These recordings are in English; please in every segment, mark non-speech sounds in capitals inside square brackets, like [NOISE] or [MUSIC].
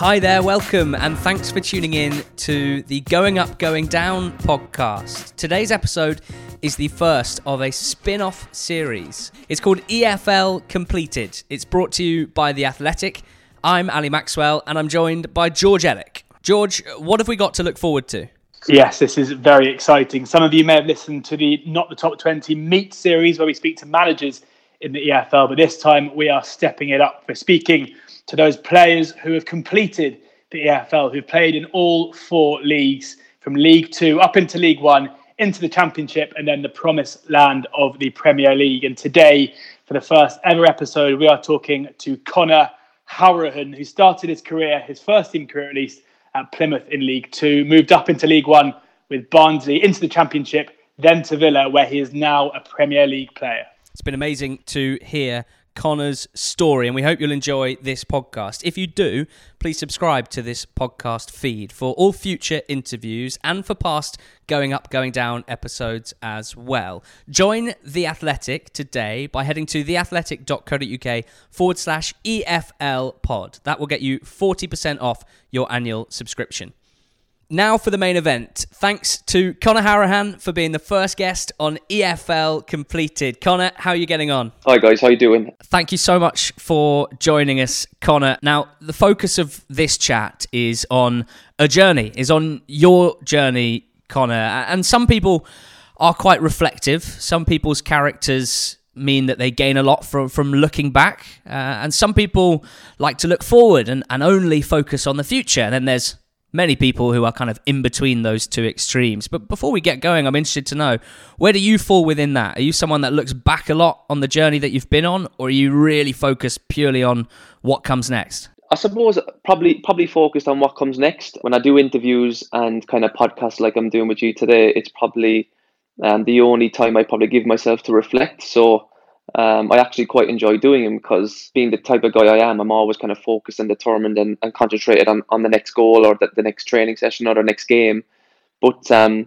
Hi there, welcome, and thanks for tuning in to the Going Up, Going Down podcast. Today's episode is the first of a spin off series. It's called EFL Completed. It's brought to you by The Athletic. I'm Ali Maxwell, and I'm joined by George Elek. George, what have we got to look forward to? Yes, this is very exciting. Some of you may have listened to the Not the Top 20 Meet series where we speak to managers in the EFL, but this time we are stepping it up. We're speaking to those players who have completed the EFL, who've played in all four leagues from League Two up into League One, into the Championship, and then the promised land of the Premier League. And today, for the first ever episode, we are talking to Conor Hourihane, who started his career, his first team career at least, at Plymouth in League Two, moved up into League One with Barnsley into the Championship, then to Villa, where he is now a Premier League player. It's been amazing to hear Conor's story, and we hope you'll enjoy this podcast. If you do, please subscribe to this podcast feed for all future interviews and for past Going Up, Going Down episodes as well. Join The Athletic today by heading to theathletic.co.uk forward slash EFL pod. That will get you 40% off your annual subscription. Now for the main event. Thanks to Conor Hourihane for being the first guest on EFL Completed. Conor, how are you getting on? Hi guys, how you doing? Thank you so much for joining us, Conor. Now, the focus of this chat is on a journey, is on your journey, Conor. And some people are quite reflective. Some people's characters mean that they gain a lot from, from looking back. Uh, and some people like to look forward and, and only focus on the future. And then there's many people who are kind of in between those two extremes. But before we get going, I'm interested to know where do you fall within that? Are you someone that looks back a lot on the journey that you've been on, or are you really focused purely on what comes next? I suppose probably probably focused on what comes next. When I do interviews and kind of podcasts like I'm doing with you today, it's probably um, the only time I probably give myself to reflect. So um, I actually quite enjoy doing them because being the type of guy I am, I'm always kind of focused and determined and, and concentrated on, on the next goal or the, the next training session or the next game. But um,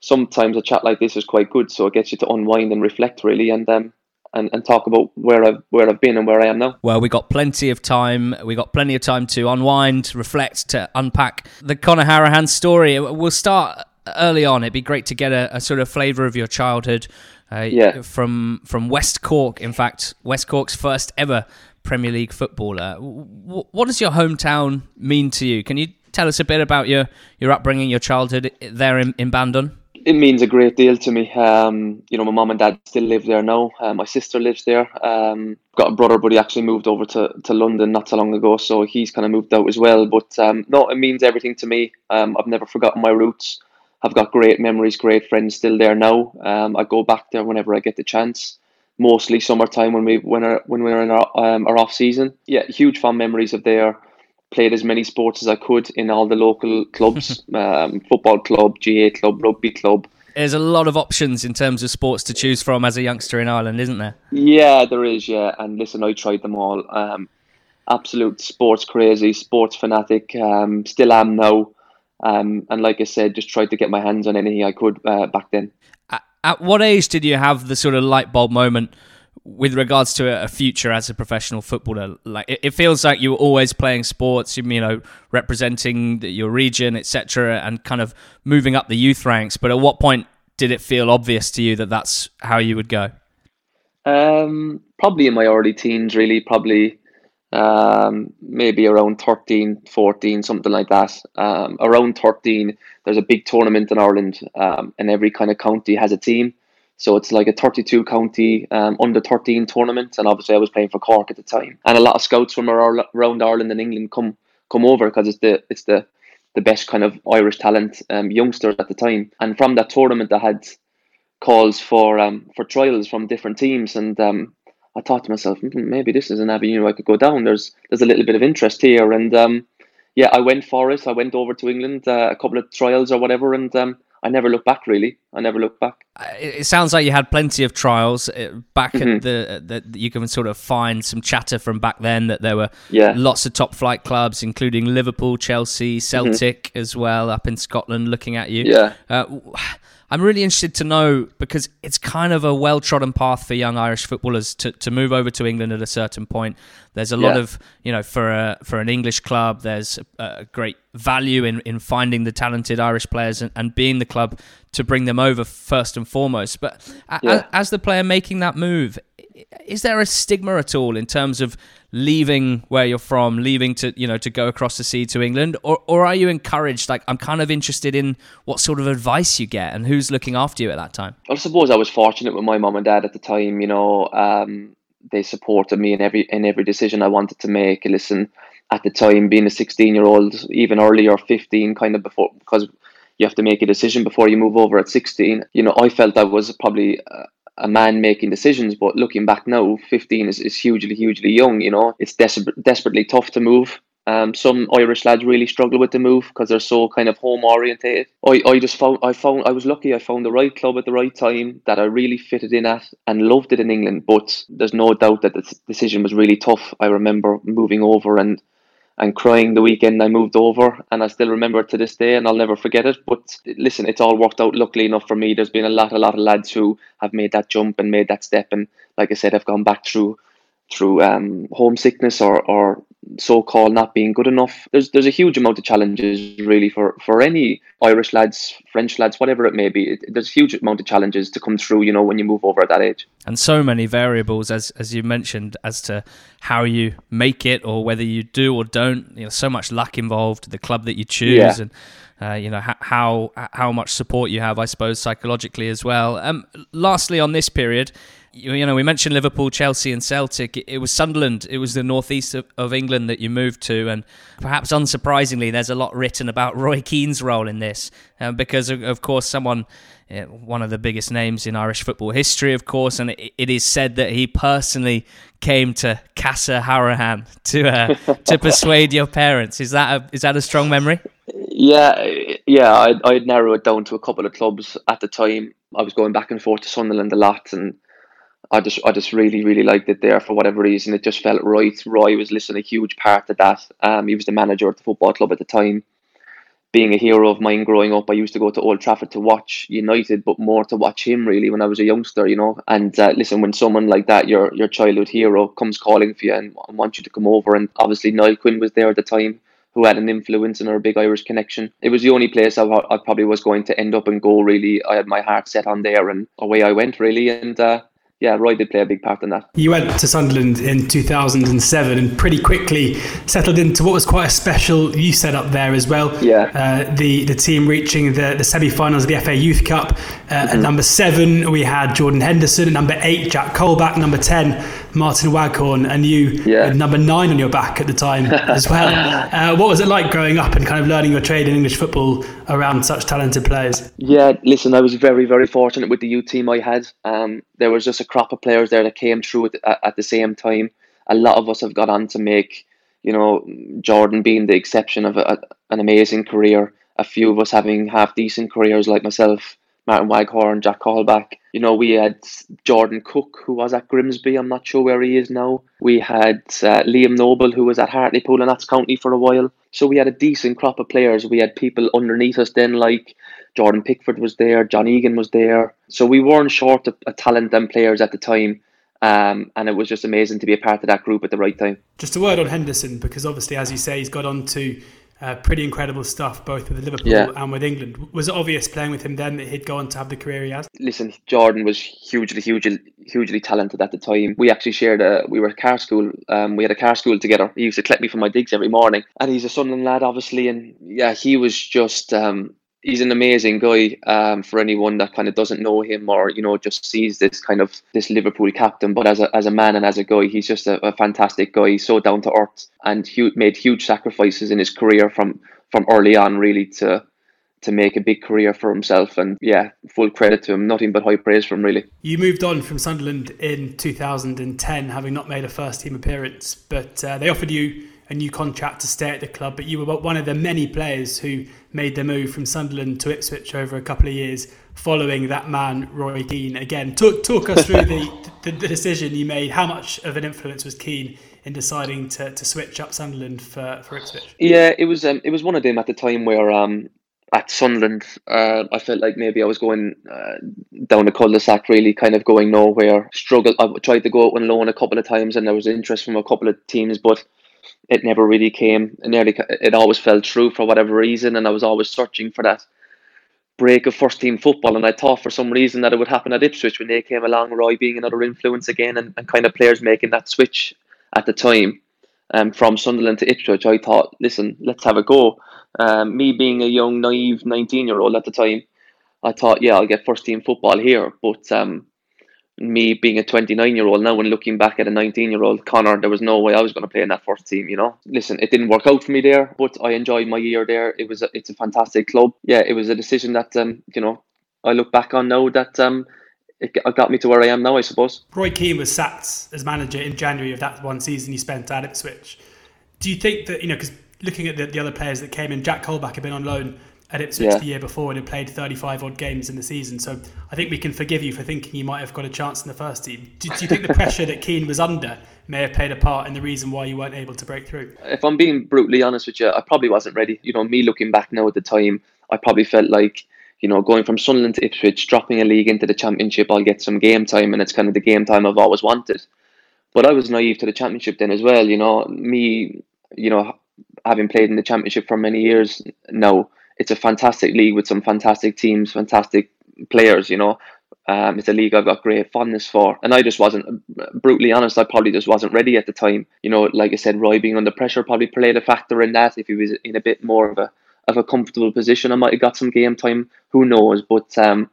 sometimes a chat like this is quite good, so it gets you to unwind and reflect really, and um, and, and talk about where I've where I've been and where I am now. Well, we got plenty of time. We got plenty of time to unwind, reflect, to unpack the Conor Hourihane story. We'll start early on. It'd be great to get a, a sort of flavour of your childhood. Uh, yeah. From from West Cork, in fact, West Cork's first ever Premier League footballer. What does your hometown mean to you? Can you tell us a bit about your, your upbringing, your childhood there in, in Bandon? It means a great deal to me. Um, you know, my mom and dad still live there now. Uh, my sister lives there. Um, got a brother, but he actually moved over to, to London not so long ago, so he's kind of moved out as well. But um, no, it means everything to me. Um, I've never forgotten my roots. I've got great memories, great friends still there now. Um, I go back there whenever I get the chance. Mostly summertime when we when our, when we're in our um, our off season. Yeah, huge fond memories of there. Played as many sports as I could in all the local [LAUGHS] clubs, um, football club, GAA club, rugby club. There's a lot of options in terms of sports to choose from as a youngster in Ireland, isn't there? Yeah, there is. Yeah, and listen, I tried them all. Um, absolute sports crazy, sports fanatic. Um, still am now. Um, and like I said, just tried to get my hands on anything I could uh, back then. At what age did you have the sort of light bulb moment with regards to a future as a professional footballer? Like it, feels like you were always playing sports, you know, representing your region, etc., and kind of moving up the youth ranks. But at what point did it feel obvious to you that that's how you would go? Um, probably in my early teens, really. Probably um, maybe around 13, 14, something like that. Um, around 13, there's a big tournament in Ireland, um, and every kind of county has a team. So it's like a 32 county um, under 13 tournament, and obviously I was playing for Cork at the time. And a lot of scouts from around Ireland and England come come over because it's the it's the the best kind of Irish talent um, youngsters at the time. And from that tournament, I had calls for um, for trials from different teams, and um, I thought to myself, hmm, maybe this is an avenue I could go down. There's there's a little bit of interest here, and um, yeah, I went for it. I went over to England, uh, a couple of trials or whatever, and um, I never looked back. Really, I never looked back. Uh, it sounds like you had plenty of trials uh, back mm-hmm. at the that you can sort of find some chatter from back then that there were yeah. lots of top flight clubs, including Liverpool, Chelsea, mm-hmm. Celtic mm-hmm. as well, up in Scotland, looking at you. Yeah. Uh, I'm really interested to know because it's kind of a well trodden path for young Irish footballers to, to move over to England at a certain point. There's a lot Yeah. of, you know, for a, for an English club, there's a, a great value in, in finding the talented Irish players and, and being the club to bring them over first and foremost. But Yeah. a- as the player making that move, is there a stigma at all in terms of leaving where you're from, leaving to you know to go across the sea to England, or or are you encouraged? Like I'm kind of interested in what sort of advice you get and who's looking after you at that time. I suppose I was fortunate with my mum and dad at the time. You know, um, they supported me in every in every decision I wanted to make. Listen, at the time, being a sixteen year old, even earlier, fifteen, kind of before because you have to make a decision before you move over at sixteen. You know, I felt I was probably. A man making decisions, but looking back now, 15 is, is hugely, hugely young. You know, it's desperate, desperately tough to move. Um, some Irish lads really struggle with the move because they're so kind of home orientated. I, I just found I found I was lucky. I found the right club at the right time that I really fitted in at and loved it in England. But there's no doubt that the decision was really tough. I remember moving over and and crying the weekend I moved over, and I still remember it to this day, and I'll never forget it. But listen, it's all worked out luckily enough for me. There's been a lot, a lot of lads who have made that jump and made that step, and like I said, I've gone back through through um, homesickness or, or so-called not being good enough. There's there's a huge amount of challenges really for, for any Irish lads, French lads, whatever it may be. It, there's a huge amount of challenges to come through, you know, when you move over at that age. And so many variables, as as you mentioned, as to how you make it or whether you do or don't. You know, so much luck involved. The club that you choose Yeah. and. Uh, you know ho- how how much support you have, I suppose, psychologically as well. Um, lastly, on this period, you, know, we mentioned Liverpool, Chelsea, and Celtic. It, was Sunderland. It was the northeast of, of England that you moved to, and perhaps unsurprisingly, there's a lot written about [LAUGHS] Roy Keane's role in this, um, because of, of course, someone, uh, one of the biggest names in Irish football history, of course, and it, it is said that he personally came to Casa Hourihane [LAUGHS] to uh, to [LAUGHS] persuade your parents. Is that a, is that a strong memory? Yeah, yeah, I'd, I'd narrow it down to a couple of clubs at the time. I was going back and forth to Sunderland a lot, and I just, I just really, really liked it there for whatever reason. It just felt right. Roy was listening a huge part of that. Um, he was the manager at the football club at the time. Being a hero of mine growing up, I used to go to Old Trafford to watch United, but more to watch him really when I was a youngster, you know. And uh, listen, when someone like that, your your childhood hero, comes calling for you and, and wants you to come over, and obviously Niall Quinn was there at the time who had an influence and a big Irish connection. It was the only place I, I probably was going to end up and go. Really, I had my heart set on there, and away I went. Really, and uh, yeah, Roy did play a big part in that. You went to Sunderland in 2007 and pretty quickly settled into what was quite a special youth setup there as well. Yeah. Uh, the the team reaching the, the semi-finals of the FA Youth Cup. Uh, Mm-hmm. At number seven, we had Jordan Henderson. At number eight, Jack Colback. Number ten, Martin Waghorn. And you Yeah. had number nine on your back at the time as [LAUGHS] well. Uh, what was it like growing up and kind of learning your trade in English football around such talented players? Yeah, listen, I was very, very fortunate with the U team I had. Um, there was just a crop of players there that came through at, at, the same time. A lot of us have got on to make, you know, Jordan being the exception of a, an amazing career. A few of us having half decent careers like myself, Martin Waghorn, Jack Colback. You know, we had Jordan Cook, who was at Grimsby. I'm not sure where he is now. We had uh, Liam Noble, who was at Hartlepool and Notts County for a while. So we had a decent crop of players. We had people underneath us then, like Jordan Pickford was there, John Egan was there. So we weren't short of, of talent and players at the time. Um, and it was just amazing to be a part of that group at the right time. Just a word on Henderson, because obviously, as you say, he's got on to uh, pretty incredible stuff, both with Liverpool Yeah. and with England. Was it obvious playing with him then that he'd go on to have the career he has? listen, Jordan was hugely, hugely, hugely talented at the time. We actually shared a, we were at car school. Um, we had a car school together. He used to collect me from my digs every morning, and he's a Sunderland lad, obviously. And yeah, he was just, um, he's an amazing guy. Um, for anyone that kind of doesn't know him or you know just sees this kind of this Liverpool captain, but as a as a man and as a guy, he's just a, a fantastic guy. He's so down to earth and hu- made huge sacrifices in his career from from early on, really to to make a big career for himself. And yeah, full credit to him. Nothing but high praise from really. You moved on from Sunderland in 2010, having not made a first team appearance, but uh, they offered you a new contract to stay at the club. But you were one of the many players who made the move from Sunderland to Ipswich over a couple of years following that man, Roy Keane. Again, talk, talk us through the, the, the decision you made. How much of an influence was Keane in deciding to, to switch up Sunderland for, for Ipswich? Yeah, it was um, it was one of them at the time where um, at Sunderland, uh, I felt like maybe I was going uh, down a cul-de-sac, really kind of going nowhere. Struggled. I tried to go out on loan a couple of times, and there was interest from a couple of teams, but it never really came. It nearly, it always fell through for whatever reason, and I was always searching for that break of first team football. And I thought for some reason that it would happen at Ipswich when they came along, Roy being another influence again, and, and kind of players making that switch at the time um, from Sunderland to Ipswich. I thought, listen, let's have a go. Um, me being a young, naive 19 year old at the time, I thought, yeah, I'll get first team football here. But um, me being a 29 year old now and looking back at a 19 year old Conor, there was no way I was going to play in that first team, you know. Listen, it didn't work out for me there, but I enjoyed my year there. It was a, it's a fantastic club. Yeah, it was a decision that um, you know, I look back on now that um it got me to where I am now, I suppose. Roy Keane was sacked as manager in January of that one season he spent at Ipswich. Do you think that, you know, because looking at the, the other players that came in, Jack Colback had been on loan at Ipswich yeah. the year before and had played 35 odd games in the season. So I think we can forgive you for thinking you might have got a chance in the first team. Do, do you think the pressure that Keane was under may have played a part in the reason why you weren't able to break through? If I'm being brutally honest with you, I probably wasn't ready. You know, me looking back now at the time, I probably felt like, you know, going from Sunderland to Ipswich, dropping a league into the Championship, I'll get some game time, and it's kind of the game time I've always wanted. But I was naive to the Championship then as well. You know, me, you know, having played in the Championship for many years now it's a fantastic league with some fantastic teams, fantastic players. You know, um, it's a league I've got great fondness for, and I just wasn't brutally honest. I probably just wasn't ready at the time. You know, like I said, Roy being under pressure probably played a factor in that. If he was in a bit more of a of a comfortable position, I might have got some game time. Who knows? But um,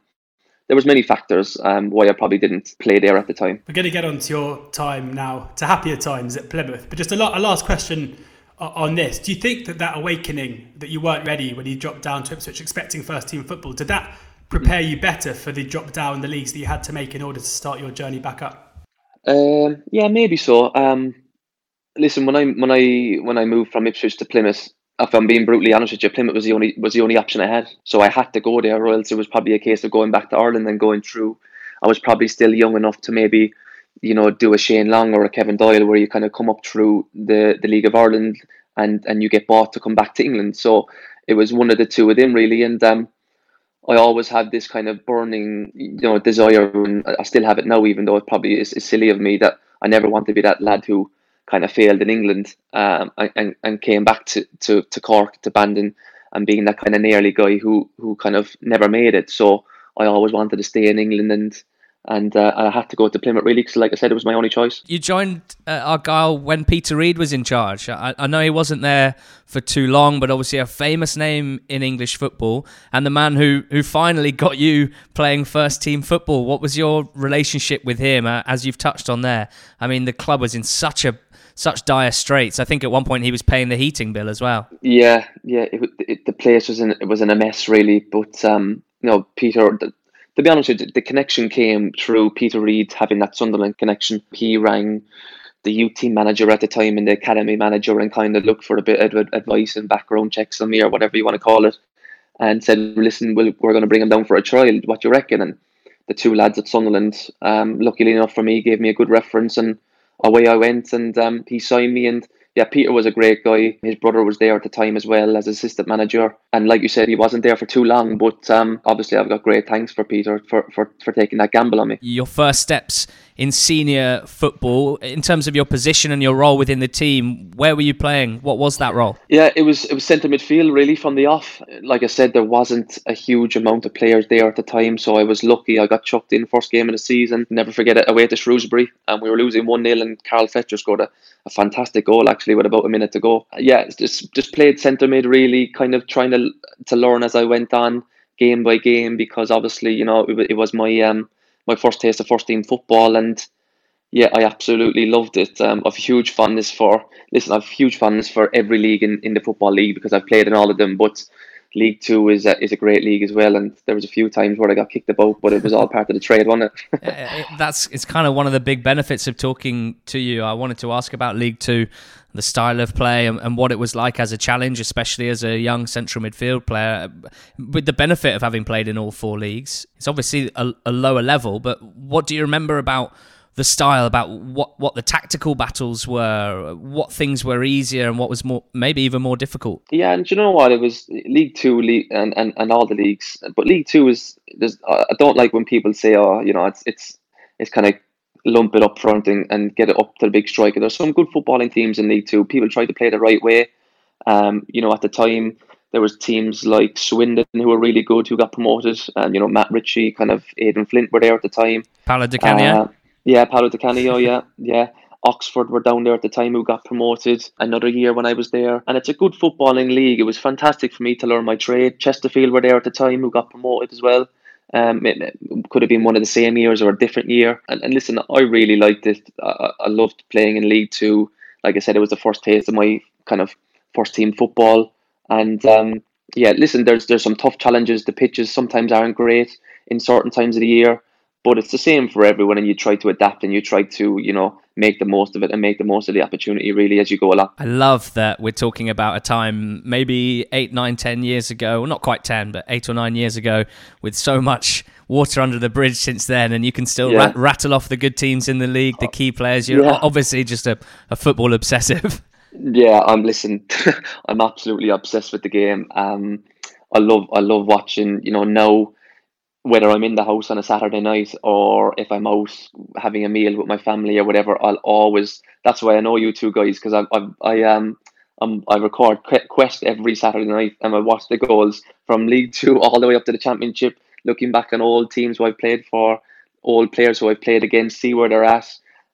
there was many factors um, why I probably didn't play there at the time. We're going to get on to your time now, to happier times at Plymouth. But just a, lot, a last question on this. Do you think that that awakening that you weren't ready when you dropped down to Ipswich expecting first team football, did that prepare you better for the drop down the leagues that you had to make in order to start your journey back up? Um, yeah, maybe so. Um, listen, when I when I when I moved from Ipswich to Plymouth, if I'm being brutally honest with you, Plymouth was the only was the only option I had. So I had to go there, or it was probably a case of going back to Ireland and going through. I was probably still young enough to maybe you know, do a Shane Long or a Kevin Doyle where you kind of come up through the, the League of Ireland and, and you get bought to come back to England. So it was one of the two of them really. And um, I always had this kind of burning, you know, desire, and I still have it now, even though it probably is, is silly of me that I never want to be that lad who kind of failed in England um, and, and came back to, to, to Cork, to Bandon, and being that kind of nearly guy who, who kind of never made it. So I always wanted to stay in England and and uh, I had to go to Plymouth really because, like I said, it was my only choice. You joined uh, Argyle when Peter Reid was in charge. I, I, know he wasn't there for too long, but obviously a famous name in English football, and the man who who finally got you playing first team football. What was your relationship with him? Uh, as you've touched on there, I mean, the club was in such a such dire straits. I think at one point he was paying the heating bill as well. Yeah, yeah, it, it, the place was in it was in a mess really, but um, you know, Peter to be honest the connection came through Peter Reid having that Sunderland connection. He rang the youth team manager at the time and the academy manager and kind of looked for a bit of advice and background checks on me or whatever you want to call it and said, listen, we we are going to bring him down for a trial. What do you reckon? And the two lads at Sunderland, um, luckily enough for me, gave me a good reference and away I went and um, he signed me and yeah, Peter was a great guy. His brother was there at the time as well as assistant manager. And like you said, he wasn't there for too long. But um, obviously, I've got great thanks for Peter for, for, for taking that gamble on me. Your first steps in senior football, in terms of your position and your role within the team, where were you playing? What was that role? Yeah, it was it was centre midfield really from the off. Like I said, there wasn't a huge amount of players there at the time, so I was lucky. I got chucked in first game of the season. Never forget it away to Shrewsbury, and we were losing one 0 and Carl Fletcher scored a, a fantastic goal actually with about a minute to go. Yeah, just just played centre mid really, kind of trying to to learn as I went on game by game because obviously you know it, it was my um my first taste of first team football, and yeah, I absolutely loved it. Um, I've huge fondness for listen. I've huge fondness for every league in, in the football league because I've played in all of them. But League Two is a, is a great league as well, and there was a few times where I got kicked about, but it was all part of the trade, wasn't it? [LAUGHS] That's it's kind of one of the big benefits of talking to you. I wanted to ask about League Two, the style of play, and, and what it was like as a challenge, especially as a young central midfield player. With the benefit of having played in all four leagues, it's obviously a, a lower level, but what do you remember about? The style, about what what the tactical battles were, what things were easier, and what was more maybe even more difficult? Yeah, and you know what? It was League Two, League and, and, and all the leagues, but League Two is. There's, I don't like when people say, "Oh, you know, it's it's it's kind of lump it up front and, and get it up to the big striker." There's some good footballing teams in League Two. People try to play the right way. Um, you know, at the time there was teams like Swindon who were really good who got promoted, and you know Matt Ritchie, kind of Aden Flint were there at the time. Paolo Di Canio. Uh, yeah, Paolo Di Canio. yeah, yeah. Oxford were down there at the time who got promoted another year when I was there. And it's a good footballing league. It was fantastic for me to learn my trade. Chesterfield were there at the time who got promoted as well. Um, it, it could have been one of the same years or a different year. And, and listen, I really liked it. I, I loved playing in League Two. Like I said, it was the first taste of my kind of first team football. And um, yeah, listen, there's there's some tough challenges. The pitches sometimes aren't great in certain times of the year, but it's the same for everyone. And you try to adapt and you try to you know make the most of it and make the most of the opportunity really as you go along. I love that we're talking about a time maybe eight, nine, ten years ago, well, not quite ten, but eight or nine years ago, with so much water under the bridge since then, and you can still yeah. rat- rattle off the good teams in the league, the key players. You're yeah. obviously just a, a football obsessive. [LAUGHS] Yeah, I'm listen. [LAUGHS] I'm absolutely obsessed with the game. Um, I love I love watching. You know now whether I'm in the house on a Saturday night or if I'm out having a meal with my family or whatever, I'll always. That's why I know you two guys because I I I um. Um, I record Quest every Saturday night and I watch the goals from League Two [LAUGHS] all the way up to the Championship, looking back on old teams who I've played for, old players who I've played against, see where they're at.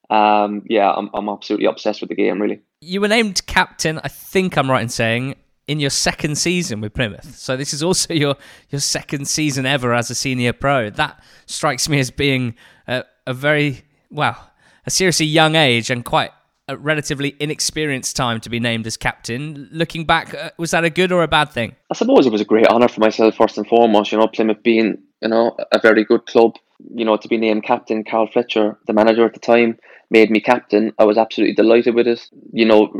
Um, yeah, I'm, I'm absolutely obsessed with the game, really. You were named captain, I think I'm right in saying, in your second season with Plymouth. So this is also your your second season ever as a senior pro. That strikes me as being a, a very well, a seriously young age and quite a relatively inexperienced time to be named as captain. Looking back, uh, was that a good or a bad thing? I suppose it was a great honour for myself first and foremost. You know, Plymouth being you know a very good club. You know, to be named captain, Carl Fletcher, the manager at the time, made me captain. I was absolutely delighted with it. You know,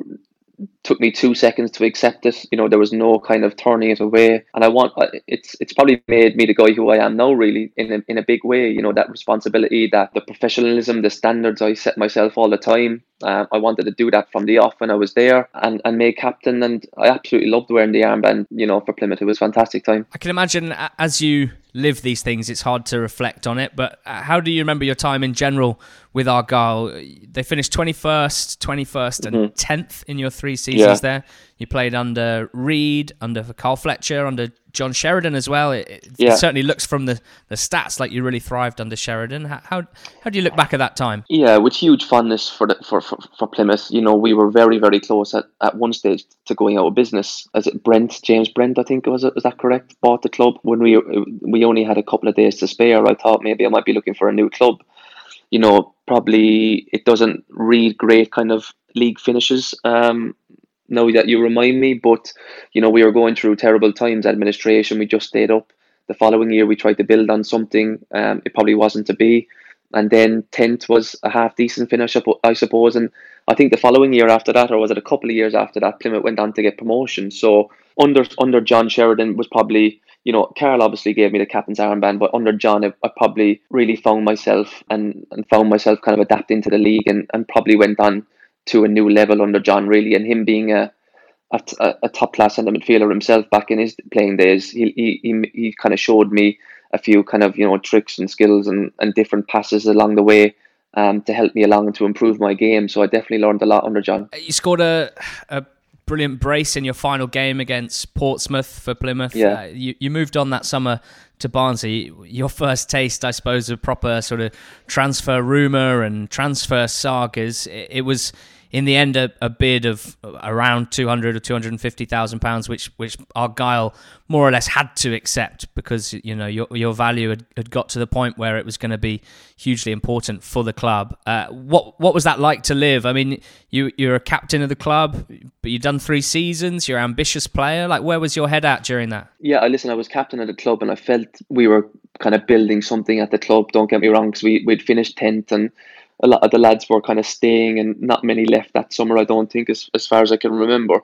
took me two seconds to accept it. You know, there was no kind of turning it away, and I want it's it's probably made me the guy who I am now, really, in a, in a big way. You know, that responsibility, that the professionalism, the standards I set myself all the time. Uh, I wanted to do that from the off when I was there, and and made captain, and I absolutely loved wearing the armband. You know, for Plymouth, it was fantastic time. I can imagine as you live these things, it's hard to reflect on it. But uh, how do you remember your time in general with Argyle? They finished 21st, 21st, and mm-hmm. 10th in your three seasons yeah. there. You played under Reid, under Carl Fletcher, under John Sheridan as well. It, it, yeah. certainly looks from the, the stats like you really thrived under Sheridan. How, how, how do you look back at that time? Yeah, with huge fondness for, the, for, for for Plymouth. You know, we were very very close at, at one stage to going out of business. As it Brent James Brent, I think was it was that correct? Bought the club when we we only had a couple of days to spare. I thought maybe I might be looking for a new club. You know, probably it doesn't read great kind of league finishes. Um, now that you remind me. But you know, we were going through terrible times. Administration, we just stayed up. The following year, we tried to build on something. Um, it probably wasn't to be. And then tenth was a half decent finish, I suppose. And I think the following year after that, or was it a couple of years after that, Plymouth went on to get promotion. So under under John Sheridan was probably you know, Carl obviously gave me the captain's armband, but under John, I, I, probably really found myself and, and found myself kind of adapting to the league and, and probably went on to a new level under John, really. And him being a a, a top class centre midfielder himself back in his playing days, he, he, he, he kind of showed me a few kind of you know tricks and skills and, and different passes along the way um, to help me along and to improve my game. So I definitely learned a lot under John. You scored a, a brilliant brace in your final game against Portsmouth for Plymouth. Yeah. Uh, you, you moved on that summer to Barnsley. Your first taste, I suppose, of proper sort of transfer rumour and transfer sagas. It, it was in the end a, a bid of around 200 or 250,000 pounds which which Argyle more or less had to accept because you know your your value had, had got to the point where it was going to be hugely important for the club. Uh, what what was that like to live? I mean you you're a captain of the club but you've done 3 seasons you're an ambitious player. Like where was your head at during that? Yeah I listen I was captain of the club and I felt we were kind of building something at the club don't get me wrong because we we'd finished 10th and a lot of the lads were kind of staying and not many left that summer, I don't think, as, as far as I can remember.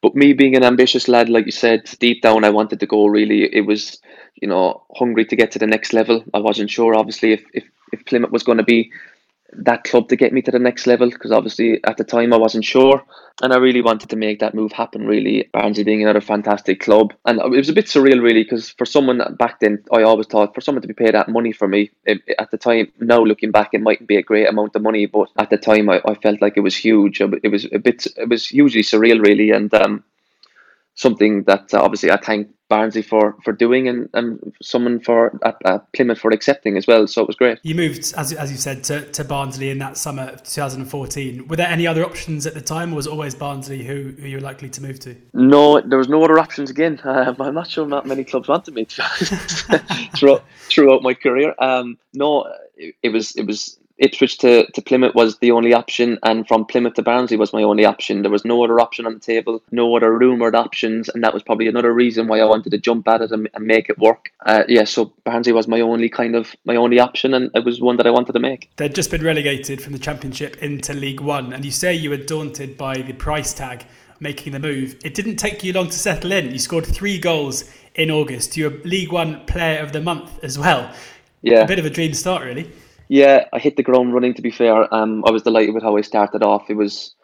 But me being an ambitious lad, like you said, deep down I wanted to go really. It was, you know, hungry to get to the next level. I wasn't sure, obviously, if, if, if Plymouth was going to be that club to get me to the next level because obviously at the time I wasn't sure and I really wanted to make that move happen really. Barnsley being another fantastic club and it was a bit surreal really because for someone back then I always thought for someone to be paid that money for me it, at the time now looking back it mightn't be a great amount of money but at the time I, I felt like it was huge. It was a bit it was hugely surreal really and um, something that uh, obviously I thank Barnsley for for doing and, and someone for at, at, Plymouth for accepting as well. So it was great. You moved, as, as you said, to, to Barnsley in that summer of 2014. Were there any other options at the time, or was it always Barnsley who, who you were likely to move to? No, there was no other options again. [LAUGHS] Um, I'm not sure not many clubs wanted me [LAUGHS] throughout, throughout my career. Um, no, it, it was it was Ipswich to, to Plymouth was the only option, and from Plymouth to Barnsley was my only option. There was no other option on the table, no other rumoured options, and that was probably another reason why I wanted to jump at it and, and make it work. Uh, yeah, so Barnsley was my only kind of my only option, and it was one that I wanted to make. They'd just been relegated from the Championship into League One, and you say you were daunted by the price tag making the move. It didn't take you long to settle in. You scored three goals in August. You're League One Player of the Month as well. Yeah, a bit of a dream start, really. Yeah, I hit the ground running. To be fair, um, I was delighted with how I started off. It was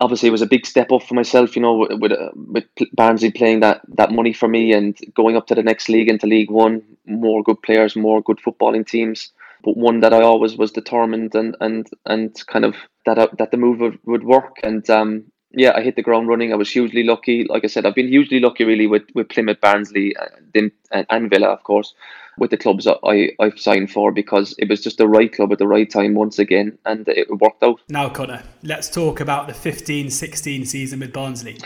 obviously it was a big step up for myself. You know, with with, uh, with Barnsley playing that that money for me and going up to the next league into League One, more good players, more good footballing teams. But one that I always was determined and and and kind of that uh, that the move would, would work. And um, yeah, I hit the ground running. I was hugely lucky. Like I said, I've been hugely lucky really with with Plymouth, Barnsley, and, and Villa, of course with the clubs I, I've signed for because it was just the right club at the right time once again and it worked out. Now, Conor, let's talk about the 15 16 season with Barnsley.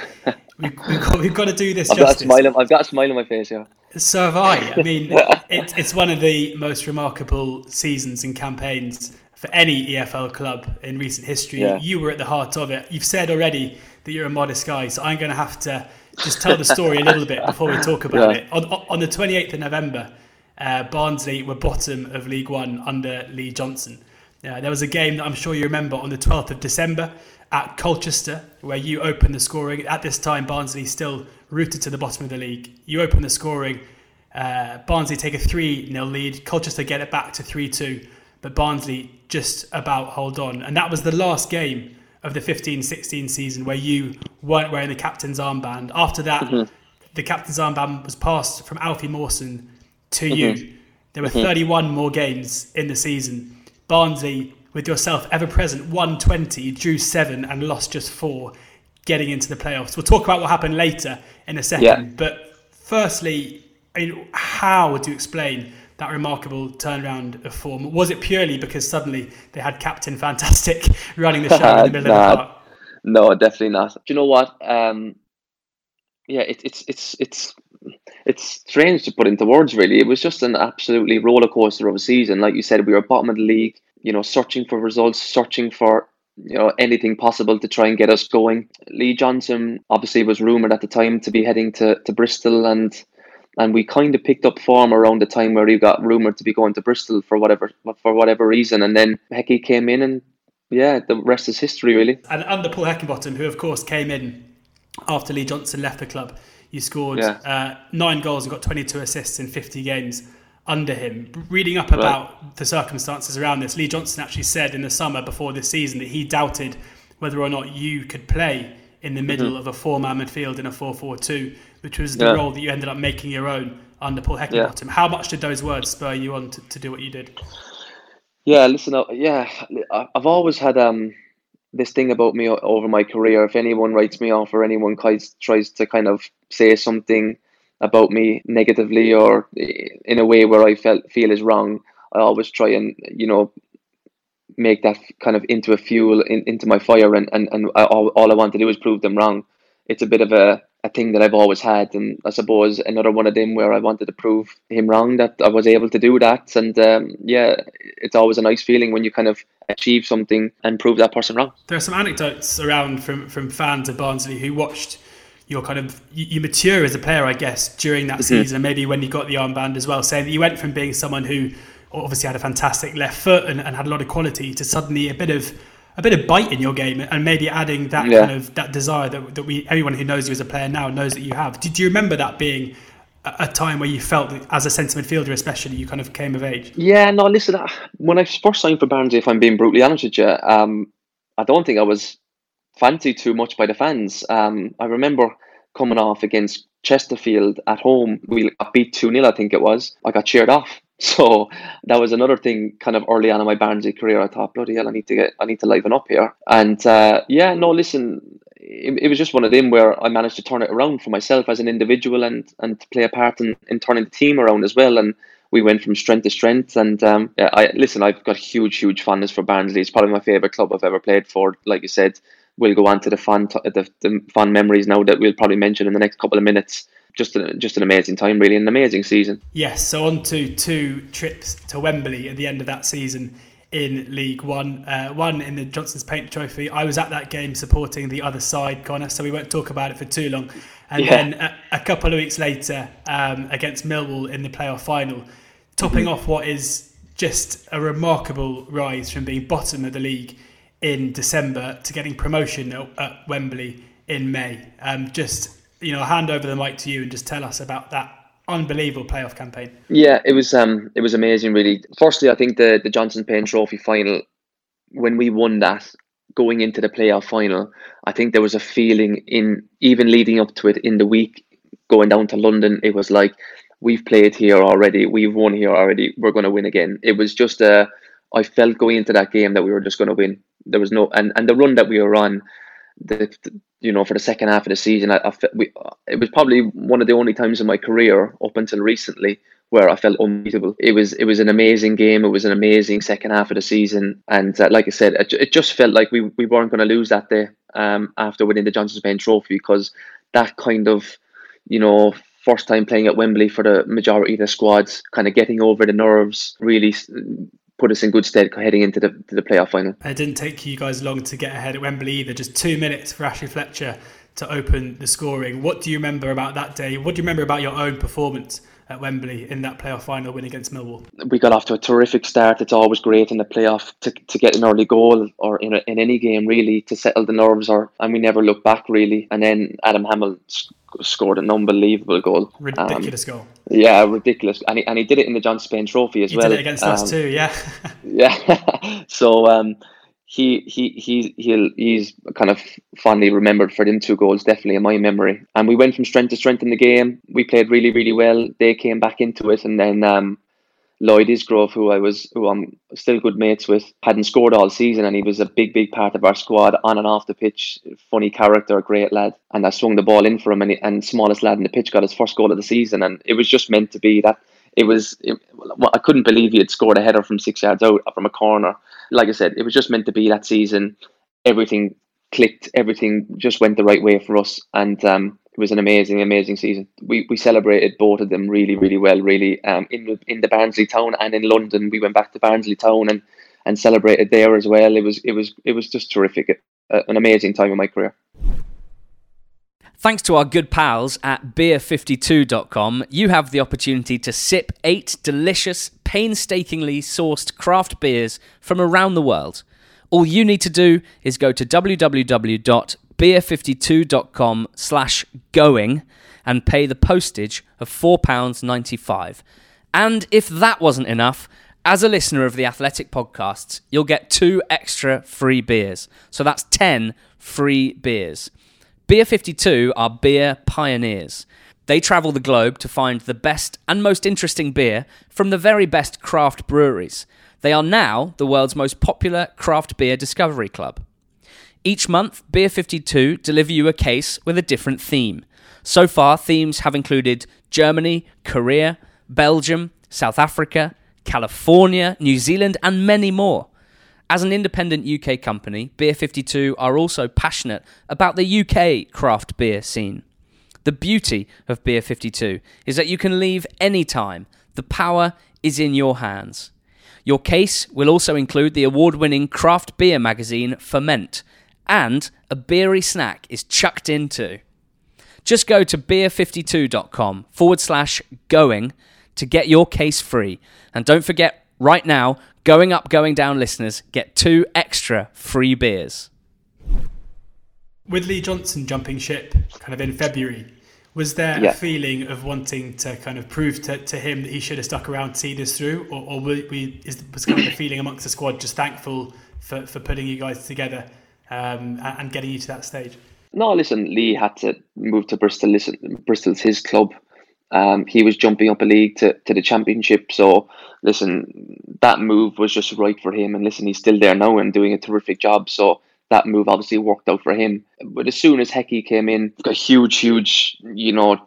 we've, we've, got, we've, got, to do this [LAUGHS] I've justice. Got a smile on, I've got a smile on my face, yeah. So have I. I mean, [LAUGHS] it, it's one of the most remarkable seasons and campaigns for any EFL club in recent history. Yeah. You were at the heart of it. You've said already that you're a modest guy, so I'm going to have to just tell the story a little bit before we talk about yeah. it. On, on the 28th of November, uh, Barnsley were bottom of League One under Lee Johnson. Uh, there was a game that I'm sure you remember on the 12th of December at Colchester, where you opened the scoring. At this time, Barnsley still rooted to the bottom of the league. You open the scoring. Uh, Barnsley take a 3 0 lead. Colchester get it back to 3 2, but Barnsley just about hold on. And that was the last game of the 15 16 season where you weren't wearing the captain's armband. After that, mm-hmm. the captain's armband was passed from Alfie Mawson to mm-hmm. you. There were mm-hmm. 31 more games in the season. Barnsley, with yourself ever present, won 20, drew seven, and lost just four, getting into the playoffs. We'll talk about what happened later in a second. Yeah. But firstly, I mean, how would you explain that remarkable turnaround of form? Was it purely because suddenly they had Captain Fantastic [LAUGHS] running the show in the middle nah, of the [LAUGHS] park? No, definitely not. Do you know what? Um, yeah, it, it's it's it's it's strange to put into words really. It was just an absolutely roller coaster of a season. Like you said we were bottom of the league you know searching for results searching for you know anything possible to try and get us going. Lee johnson obviously was rumored at the time to be heading to, to bristol and and we kind of picked up form around the time where he got rumored to be going to bristol for whatever for whatever reason. And then Hecky came in and yeah the rest is history really. And under paul heckingbottom who of course came in after lee johnson left the club you scored yeah. uh, nine goals and got 22 assists in 50 games under him. Reading up about right. the circumstances around this, Lee Johnson actually said in the summer before this season that he doubted whether or not you could play in the middle mm-hmm. of a four-man midfield in a 4-4-2, which was the yeah. role that you ended up making your own under Paul Heckingbottom. Yeah. How much did those words spur you on to, to do what you did? Yeah, listen, uh, yeah, I've always had um, this thing about me over my career. If anyone writes me off or anyone tries to kind of say something about me negatively or eh, in a way where I felt feel is wrong, I always try and you know make that kind of into a fuel in, into my fire and and, and all, all I want to do is prove them wrong. It's a bit of a a thing that I've always had, and I suppose another one of them where I wanted to prove him wrong that I was able to do that. And um, yeah, it's always a nice feeling when you kind of achieve something and prove that person wrong. There are some anecdotes around from from fans of Barnsley who watched your kind of you, you mature as a player, I guess, during that mm-hmm. season, and maybe when you got the armband as well, saying that you went from being someone who obviously had a fantastic left foot and, and had a lot of quality to suddenly a bit of a bit of bite in your game and maybe adding that yeah. kind of that desire that, that we everyone who knows you as a player now knows that you have. Did you remember that being a time where you felt as a centre midfielder, especially, you kind of came of age? Yeah, no, listen, when I first signed for Barnsley, if I'm being brutally honest with you, um, I don't think I was fancied too much by the fans. Um, I remember coming off against Chesterfield at home. We got beat 2 0, I think it was. I got cheered off. [LAUGHS] So that was another thing kind of early on in my Barnsley career. I thought, bloody hell, I need to get, I need to liven up here. And uh, yeah, no, listen, it, it, was just one of them where I managed to turn it around for myself as an individual and, and to play a part in, in turning the team around as well. And we went from strength to strength. And um, yeah, I listen, I've got huge, huge fondness for Barnsley. It's probably my favourite club I've ever played for. Like you said, we'll go on to the fun, t- the, the fun memories now that we'll probably mention in the next couple of minutes just an, just an amazing time, really, an amazing season. Yes, so on to two trips to Wembley at the end of that season in League One. Uh, one in the Johnstone's Paint Trophy. I was at that game supporting the other side, Conor, so we won't talk about it for too long. And yeah. then a, a, couple of weeks later, um, against Millwall in the playoff final, topping mm-hmm. off what is just a remarkable rise from being bottom of the league in December to getting promotion at, at Wembley in May. Um, just you know, hand over the mic to you and just tell us about that unbelievable playoff campaign. Yeah, it was um it was amazing really. Firstly, I think the the Johnstone's Paint Trophy final when we won that going into the playoff final, I think there was a feeling in even leading up to it in the week going down to London, it was like we've played here already, we've won here already, we're going to win again. It was just a I felt going into that game that we were just going to win. There was no and and the run that we were on the, you know, for the second half of the season, I, I we, it was probably one of the only times in my career up until recently where I felt unbeatable. It was it was an amazing game. It was an amazing second half of the season, and uh, like I said, it, it just felt like we, we weren't going to lose that day um, after winning the Johnstone's Paint Trophy because that kind of, you know, first time playing at Wembley for the majority of the squads, kind of getting over the nerves, really put us in good stead heading into the, to the playoff final. It didn't take you guys long to get ahead at Wembley either. Just two minutes for Ashley Fletcher to open the scoring. What do you remember about that day? What do you remember about your own performance? At Wembley in that playoff final win against Millwall, we got off to a terrific start. It's always great in the playoff to, to get an early goal or in, a, in any game really to settle the nerves. Or and we never look back really. And then Adam Hammill scored an unbelievable goal. Ridiculous um, goal. Yeah, ridiculous. And he, and he did it in the Johnstone's Paint Trophy as he well. Did it against um, us too, yeah. [LAUGHS] yeah. [LAUGHS] so um, he he he he he's kind of fondly remembered for them two goals, definitely in my memory. And we went from strength to strength in the game. We played really really well. They came back into it, and then um, Lloyd Isgrove, who I was, who I'm still good mates with, hadn't scored all season, and he was a big, big part of our squad on and off the pitch. Funny character, great lad, and I swung the ball in for him, and, he, and smallest lad in the pitch got his first goal of the season, and it was just meant to be that. It was. It, I couldn't believe he had scored a header from six yards out from a corner. Like I said, it was just meant to be that season. Everything clicked. Everything just went the right way for us, and um, it was an amazing, amazing season. We we celebrated both of them really, really well. Really, um, in the in the Barnsley town and in London, we went back to Barnsley town and and celebrated there as well. It was it was it was just terrific. Uh, an amazing time in my career. Thanks to our good pals at beer52.com, you have the opportunity to sip eight delicious, painstakingly sourced craft beers from around the world. All you need to do is go to www beer52.com slash going and pay the postage of £4.95. And if that wasn't enough, as a listener of the Athletic podcasts, you'll get two extra free beers. So that's 10 free beers. Beer 52 are beer pioneers. They travel the globe to find the best and most interesting beer from the very best craft breweries. They are now the world's most popular craft beer discovery club. Each month, Beer 52 deliver you a case with a different theme. So far, themes have included Germany, Korea, Belgium, South Africa, California, New Zealand, and many more. As an independent UK company, Beer 52 are also passionate about the UK craft beer scene. The beauty of Beer 52 is that you can leave anytime. The power is in your hands. Your case will also include the award winning craft beer magazine Ferment, and a beery snack is chucked into. Just go to beer52.com forward slash going to get your case free. And don't forget, right now, going up, going down listeners get two extra free beers. With Lee Johnson jumping ship kind of in February, Was there Yeah. a feeling of wanting to kind of prove to, to him that he should have stuck around to see this through, or, or were we, is, was kind of the feeling amongst the squad just thankful for, for putting you guys together um, and, getting you to that stage? No, listen, Lee had to move to Bristol. Listen, Bristol's his club. Um, he was jumping up a league to, to the championship. So, listen, that move was just right for him. And listen, he's still there now and doing a terrific job. So, that move obviously worked out for him. But as soon as Hecky came in, got huge, huge, you know,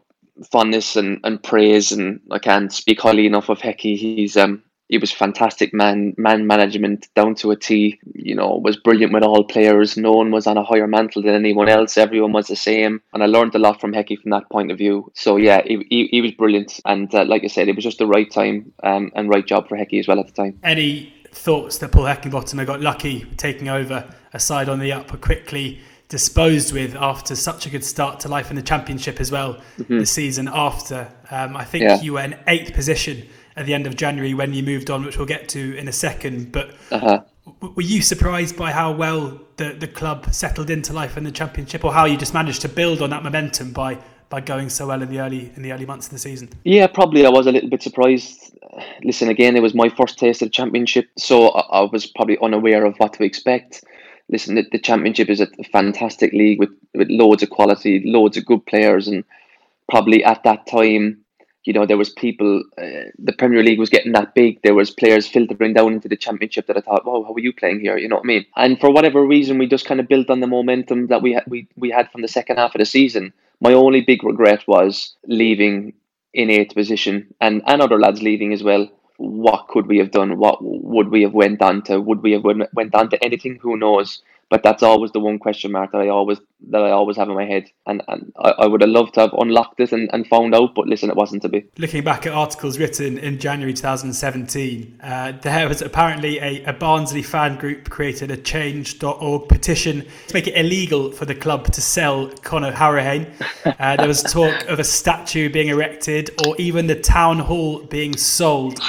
fondness and, and praise. And I can't speak highly enough of Hecky. He's um he was fantastic man man management down to a T. You know, was brilliant with all players. No one was on a higher mantle than anyone else. Everyone was the same, and I learned a lot from Hecky from that point of view. So yeah, he, he, he was brilliant, and uh, like I said, it was just the right time um, and right job for Hecky as well at the time. Any thoughts that Paul Heckingbottom got lucky taking over a side on the up were quickly disposed with after such a good start to life in the championship as well the season after. Um, I think Yeah. you were in eighth position at the end of January when you moved on, which we'll get to in a second. But Uh-huh. were you surprised by how well the, the club settled into life in the championship, or how you just managed to build on that momentum by by going so well in the early in the early months of the season? Yeah, probably I was a little bit surprised. Listen, again, it was my first taste of the championship, so I, I was probably unaware of what to expect. Listen, the, the championship is a fantastic league with, with loads of quality, loads of good players, and probably at that time, you know, there was people. Uh, the Premier League was getting that big. There was players filtering down into the championship that I thought, "Wow, how are you playing here?" You know what I mean? And for whatever reason, we just kind of built on the momentum that we had. We we had from the second half of the season. My only big regret was leaving in eighth position, and and other lads leaving as well. What could we have done? What would we have went on to? Would we have went went on to anything? Who knows? But that's always the one question mark that I always that I always have in my head, and and I, I would have loved to have unlocked this and, and found out. But listen, it wasn't to be. Looking back at articles written in January 2017, uh, there was apparently a, a Barnsley fan group created a change.org petition to make it illegal for the club to sell Conor Hourihane. [LAUGHS] Uh, there was talk of a statue being erected or even the town hall being sold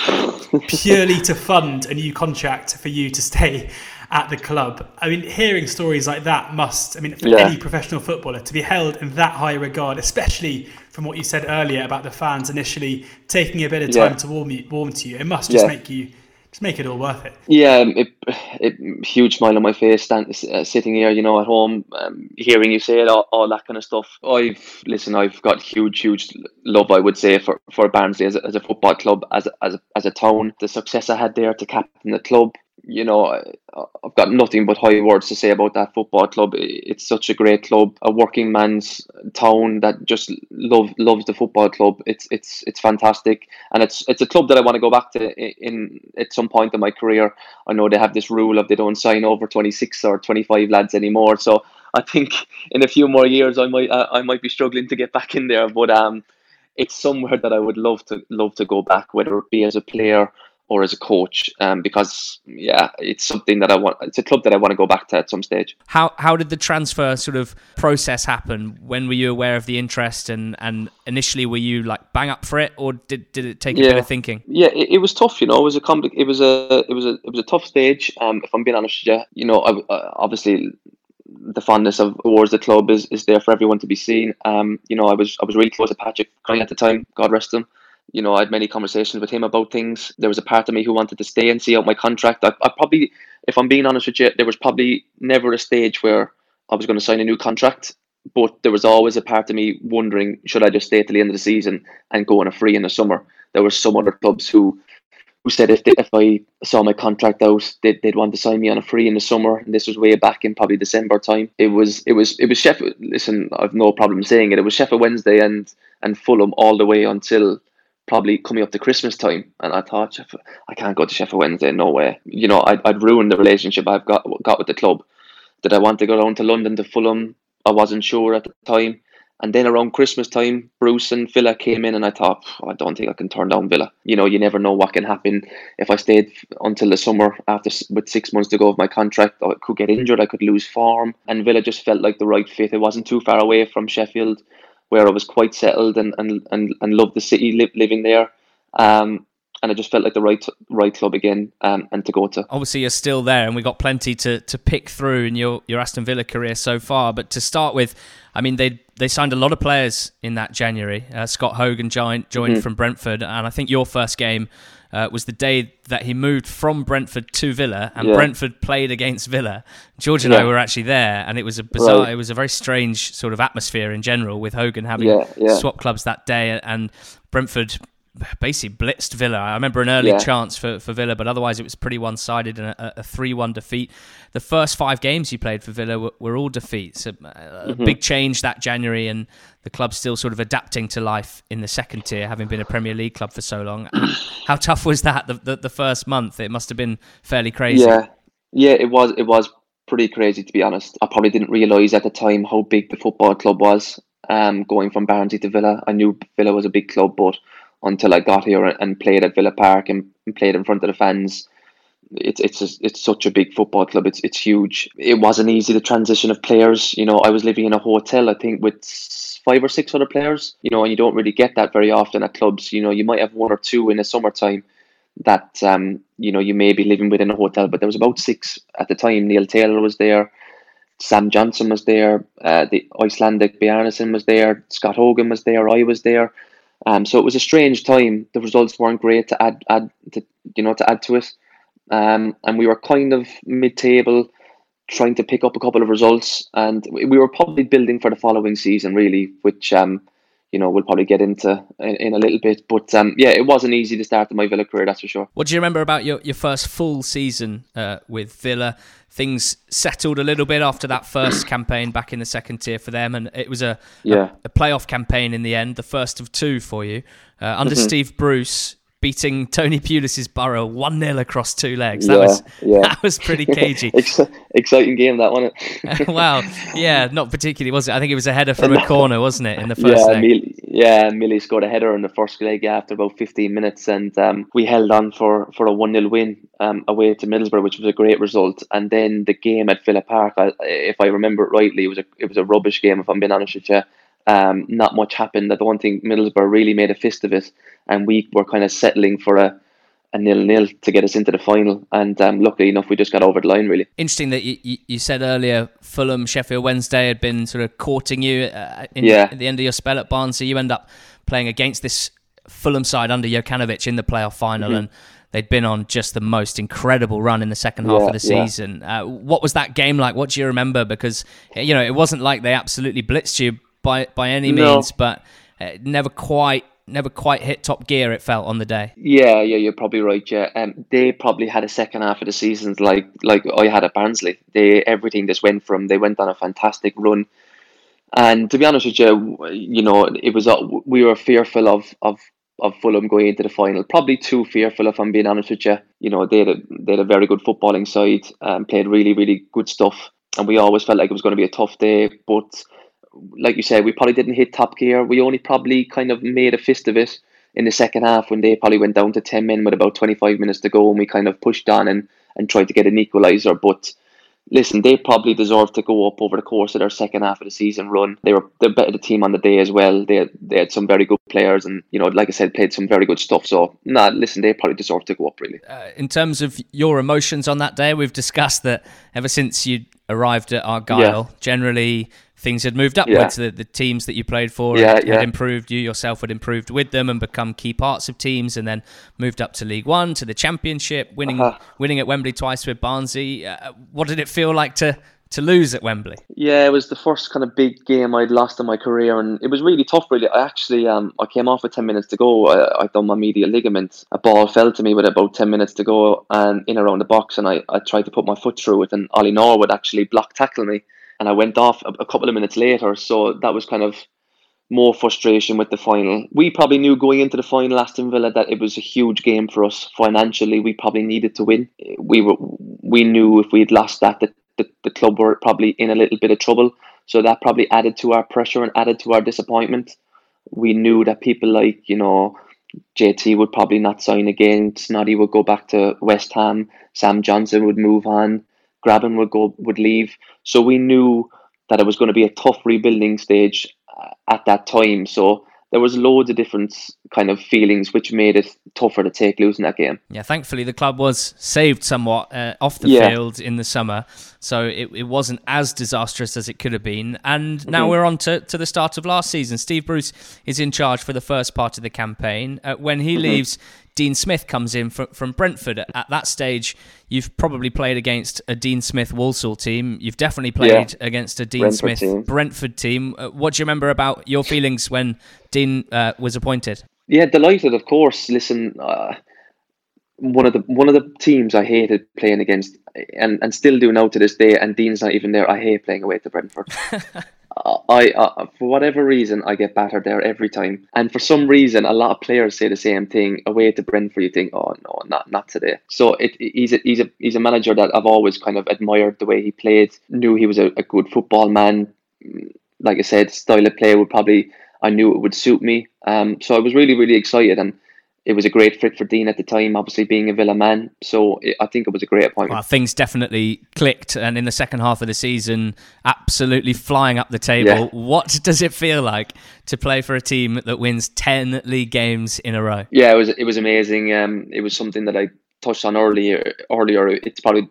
purely to fund a new contract for you to stay at the club. I mean, hearing stories like that must, I mean, for Yeah. any professional footballer to be held in that high regard, especially from what you said earlier about the fans initially taking a bit of time Yeah. to warm you, warm to you, it must just Yeah. make you just make it all worth it. Yeah, um, it, it huge smile on my face, stand, uh, sitting here, you know, at home, um, hearing you say it, all, all that kind of stuff. I've listen, I've got huge, huge love, I would say, for, for Barnsley as a, as a football club, as a, as a, as a town. The success I had there to captain the club, you know, I've got nothing but high words to say about that football club. It's such a great club, a working man's town that just love loves the football club. It's it's it's fantastic, and it's it's a club that I want to go back to in at some point in my career. I know they have this rule of they don't sign over twenty six or twenty five lads anymore, so I think in a few more years I might I might be struggling to get back in there, but um, it's somewhere that I would love to love to go back, whether it be as a player or as a coach, um, because yeah, it's something that I want. It's a club that I want to go back to at some stage. How how did the transfer sort of process happen? When were you aware of the interest and and initially were you like bang up for it or did did it take a bit of thinking? Yeah, it, it was tough. You know, it was a compli- It was a it was a it was a tough stage. Um, if I'm being honest with you, you know, I, I, obviously the fondness of towards the club is, is there for everyone to be seen. Um, you know, I was I was really close to Patrick at the time. God rest him. You know, I had many conversations with him about things. There was a part of me who wanted to stay and see out my contract. I, I probably, if I'm being honest with you, there was probably never a stage where I was going to sign a new contract. But there was always a part of me wondering, should I just stay till the end of the season and go on a free in the summer? There were some other clubs who who said if they, if I saw my contract out, they'd, they'd want to sign me on a free in the summer. And this was way back in probably December time. It was it was it was Sheffield. Listen, I've no problem saying it. It was Sheffield Wednesday and and Fulham all the way until probably coming up to Christmas time. And I thought, I can't go to Sheffield Wednesday. No way. You know, I'd, I'd ruined the relationship I've got got with the club. Did I want to go down to London to Fulham? I wasn't sure at the time. And then around Christmas time, Bruce and Villa came in, and I thought, I don't think I can turn down Villa. You know, you never know what can happen. If I stayed until the summer after with six months to go of my contract, I could get injured, I could lose form. And Villa just felt like the right fit. It wasn't too far away from Sheffield, where I was quite settled and and and, and loved the city, li- living there. Um, and I just felt like the right right club again, um, and to go to. Obviously, you're still there, and we've got plenty to, to pick through in your, your Aston Villa career so far. But to start with, I mean, they they signed a lot of players in that January. Uh, Scott Hogan joined joined mm-hmm. from Brentford, and I think your first game uh, was the day that he moved from Brentford to Villa, and yeah. Brentford played against Villa. George and yeah. I were actually there, and it was a bizarre, right. it was a very strange sort of atmosphere in general with Hogan having yeah, swap clubs that day, and Brentford basically blitzed Villa. I remember an early yeah. chance for, for Villa, but otherwise it was pretty one sided and a 3 1 defeat. The first five games you played for Villa were, were all defeats. A, a mm-hmm. big change that January, and the club still sort of adapting to life in the second tier, having been a Premier League club for so long. How tough was that the, the, the, first month? It must have been fairly crazy. Yeah, yeah, it was. It was pretty crazy to be honest. I probably didn't realise at the time how big the football club was. Um, going from Barnsley to Villa, I knew Villa was a big club, but until I got here and played at Villa Park and, played in front of the fans. It's it's a, it's such a big football club. It's it's huge. It wasn't easy the transition of players. You know, I was living in a hotel. I think with five or six other players. You know, and you don't really get that very often at clubs. You know, you might have one or two in the summertime that um you know you may be living within a hotel, but there was about six at the time. Neil Taylor was there. Sam Johnstone was there, uh, the Icelandic Bjarnason was there, Scott Hogan was there, I was there. Um, so it was a strange time. The results weren't great to add, add to, you know, to add to it. Um, and we were kind of mid-table, trying to pick up a couple of results, and we were probably building for the following season, really, which um, you know, we'll probably get into in, in a little bit. But um, yeah, it wasn't easy to start my Villa career, that's for sure. What do you remember about your, your first full season uh, with Villa? Things settled a little bit after that first [COUGHS] campaign back in the second tier for them, and it was a, yeah. a, a playoff campaign in the end, the first of two for you. Uh, under mm-hmm. Steve Bruce, beating Tony Pulis's Boro one 0 across two legs. That yeah, was yeah. [LAUGHS] that was pretty [LAUGHS] cagey. [LAUGHS] Exciting game that one. wow, yeah, not particularly was it? I think it was a header from a corner, wasn't it, in the first yeah, leg? Millie, yeah, Millie scored a header in the first leg after about 15 minutes, and um, we held on for for a one 0 win um, away to Middlesbrough, which was a great result. And then the game at Villa Park, I, if I remember it rightly, it was a it was a rubbish game. If I'm being honest with you. Um, not much happened. I don't think Middlesbrough really made a fist of it, and we were kind of settling for a a nil nil to get us into the final. And um, luckily enough, we just got over the line. Really interesting that you, you said earlier Fulham, Sheffield Wednesday had been sort of courting you uh, in, yeah. at the end of your spell at Barnsley. You end up playing against this Fulham side under Jokanovic in the playoff final, mm-hmm. and they'd been on just the most incredible run in the second half yeah, of the season. Yeah. Uh, what was that game like? What do you remember? Because you know it wasn't like they absolutely blitzed you by by any no. means, but uh, never quite never quite hit top gear. It felt on the day. Yeah, yeah, you're probably right. Yeah, um, they probably had a second half of the season like like I had at Barnsley. They everything just went from they went on a fantastic run, and to be honest with you, you know it was uh, we were fearful of of of Fulham going into the final. Probably too fearful, if I'm being honest with you. You know, they had a, they had a very good footballing side, and played really, really good stuff. And we always felt like it was going to be a tough day. But like you said, we probably didn't hit top gear. We only probably kind of made a fist of it in the second half when they probably went down to 10 men with about 25 minutes to go and we kind of pushed on and, and tried to get an equaliser. But listen, they probably deserved to go up over the course of their second half of the season run. They were the better team on the day as well. They they had some very good players and you know, like I said, played some very good stuff. So nah, listen, they probably deserved to go up really. Uh, in terms of your emotions on that day, we've discussed that ever since you arrived at Argyle, yeah. generally things had moved upwards. Yeah. The, the teams that you played for yeah, had, yeah. had, improved. You yourself had improved with them and become key parts of teams, and then moved up to League One, to the Championship, winning uh-huh. winning at Wembley twice with Barnsley. Uh, what did it feel like to to lose at Wembley? Yeah, it was the first kind of big game I'd lost in my career, and it was really tough. Really, I actually um I came off with ten minutes to go. I, I done my medial ligament. A ball fell to me with about ten minutes to go, and in around the box, and I, I tried to put my foot through it, and Ollie Norwood actually block tackle me and I went off a, a couple of minutes later. So that was kind of more frustration with the final. We probably knew going into the final, Aston Villa, that it was a huge game for us financially. We probably needed to win. We were we knew if we had lost that, that the, the club were probably in a little bit of trouble. So that probably added to our pressure and added to our disappointment. We knew that people like you know JT would probably not sign again. Snoddy would go back to West Ham. Sam Johnstone would move on. Grabban would go would leave. So we knew that it was going to be a tough rebuilding stage uh, at that time. So there was loads of different kind of feelings which made it tougher to take losing that game. Yeah, thankfully the club was saved somewhat uh, off the yeah. field in the summer, so it, it wasn't as disastrous as it could have been. And now mm-hmm. we're on to, to the start of last season. Steve Bruce is in charge for the first part of the campaign. Uh, when he mm-hmm. leaves, Dean Smith comes in from, from Brentford. At that stage, you've probably played against a Dean Smith Walsall team. You've definitely played yeah. against a Dean Brentford Smith team. Brentford team. Uh, what do you remember about your feelings when Dean uh, was appointed? Yeah, delighted, of course. Listen, uh, one of the one of the teams I hated playing against, and, and still do now to this day. And Dean's not even there. I hate playing away to Brentford. [LAUGHS] I, for whatever reason, I get battered there every time. And for some reason, a lot of players say the same thing. Away to Brentford, you think, oh no, not not today. So it, he's a he's a he's a manager that I've always kind of admired the way he played. Knew he was a, a good football man. Like I said, style of play would probably I knew it would suit me. Um, so I was really really excited and it was a great fit for Dean at the time, obviously being a Villa man. So it, I think it was a great appointment. Well, things definitely clicked, and in the second half of the season, absolutely flying up the table. Yeah. What does it feel like to play for a team that wins ten league games in a row? Yeah, it was it was amazing. Um, it was something that I touched on earlier. Earlier, it's probably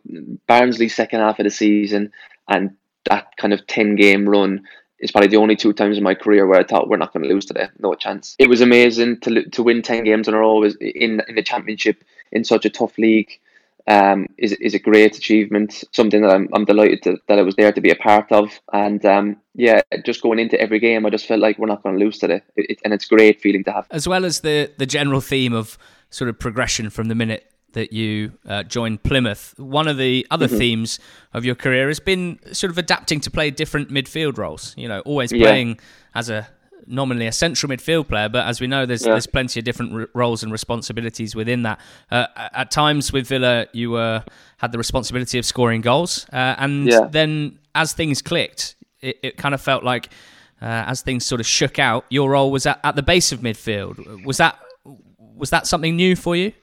Barnsley's second half of the season, and that kind of ten game run it's probably the only two times in my career where I thought we're not going to lose today. No chance. It was amazing to to win ten games in a row in in the championship in such a tough league. Um, is is a great achievement. Something that I'm I'm delighted to, that I was there to be a part of. And um, yeah, just going into every game, I just felt like we're not going to lose today, it, and it's great feeling to have. As well as the the general theme of sort of progression from the minute that you uh, joined Plymouth. One of the other mm-hmm. themes of your career has been sort of adapting to play different midfield roles. You know, always playing yeah. as a nominally a central midfield player, but as we know, there's yeah. there's plenty of different r- roles and responsibilities within that. Uh, at times with Villa, you were had the responsibility of scoring goals, uh, and yeah. then as things clicked, it, it kind of felt like uh, as things sort of shook out, your role was at, at the base of midfield. Was that was that something new for you?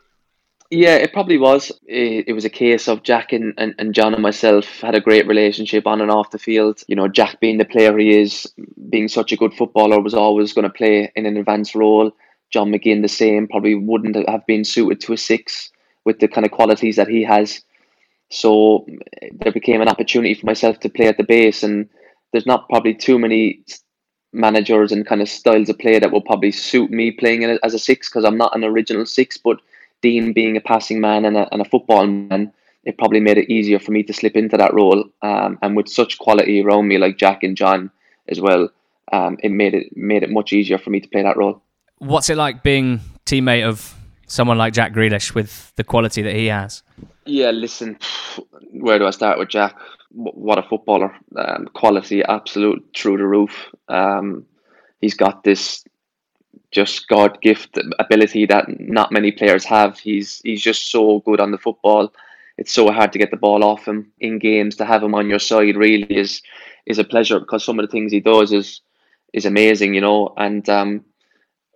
Yeah, it probably was. It, it was a case of Jack and, and, and John and myself had a great relationship on and off the field. You know, Jack being the player he is, being such a good footballer, was always going to play in an advanced role. John McGinn, the same, probably wouldn't have been suited to a six with the kind of qualities that he has. So there became an opportunity for myself to play at the base, and there's not probably too many managers and kind of styles of play that will probably suit me playing in as a six because I'm not an original six, but Dean being a passing man and a, and a football man, it probably made it easier for me to slip into that role. Um, and with such quality around me, like Jack and John as well, um, it made it made it much easier for me to play that role. What's it like being teammate of someone like Jack Grealish with the quality that he has? Yeah, listen, where do I start with Jack? What a footballer! Um, quality, absolute through the roof. Um, he's got this just God gift ability that not many players have. He's he's just so good on the football. It's so hard to get the ball off him in games. To have him on your side really is is a pleasure because some of the things he does is is amazing, you know. And um,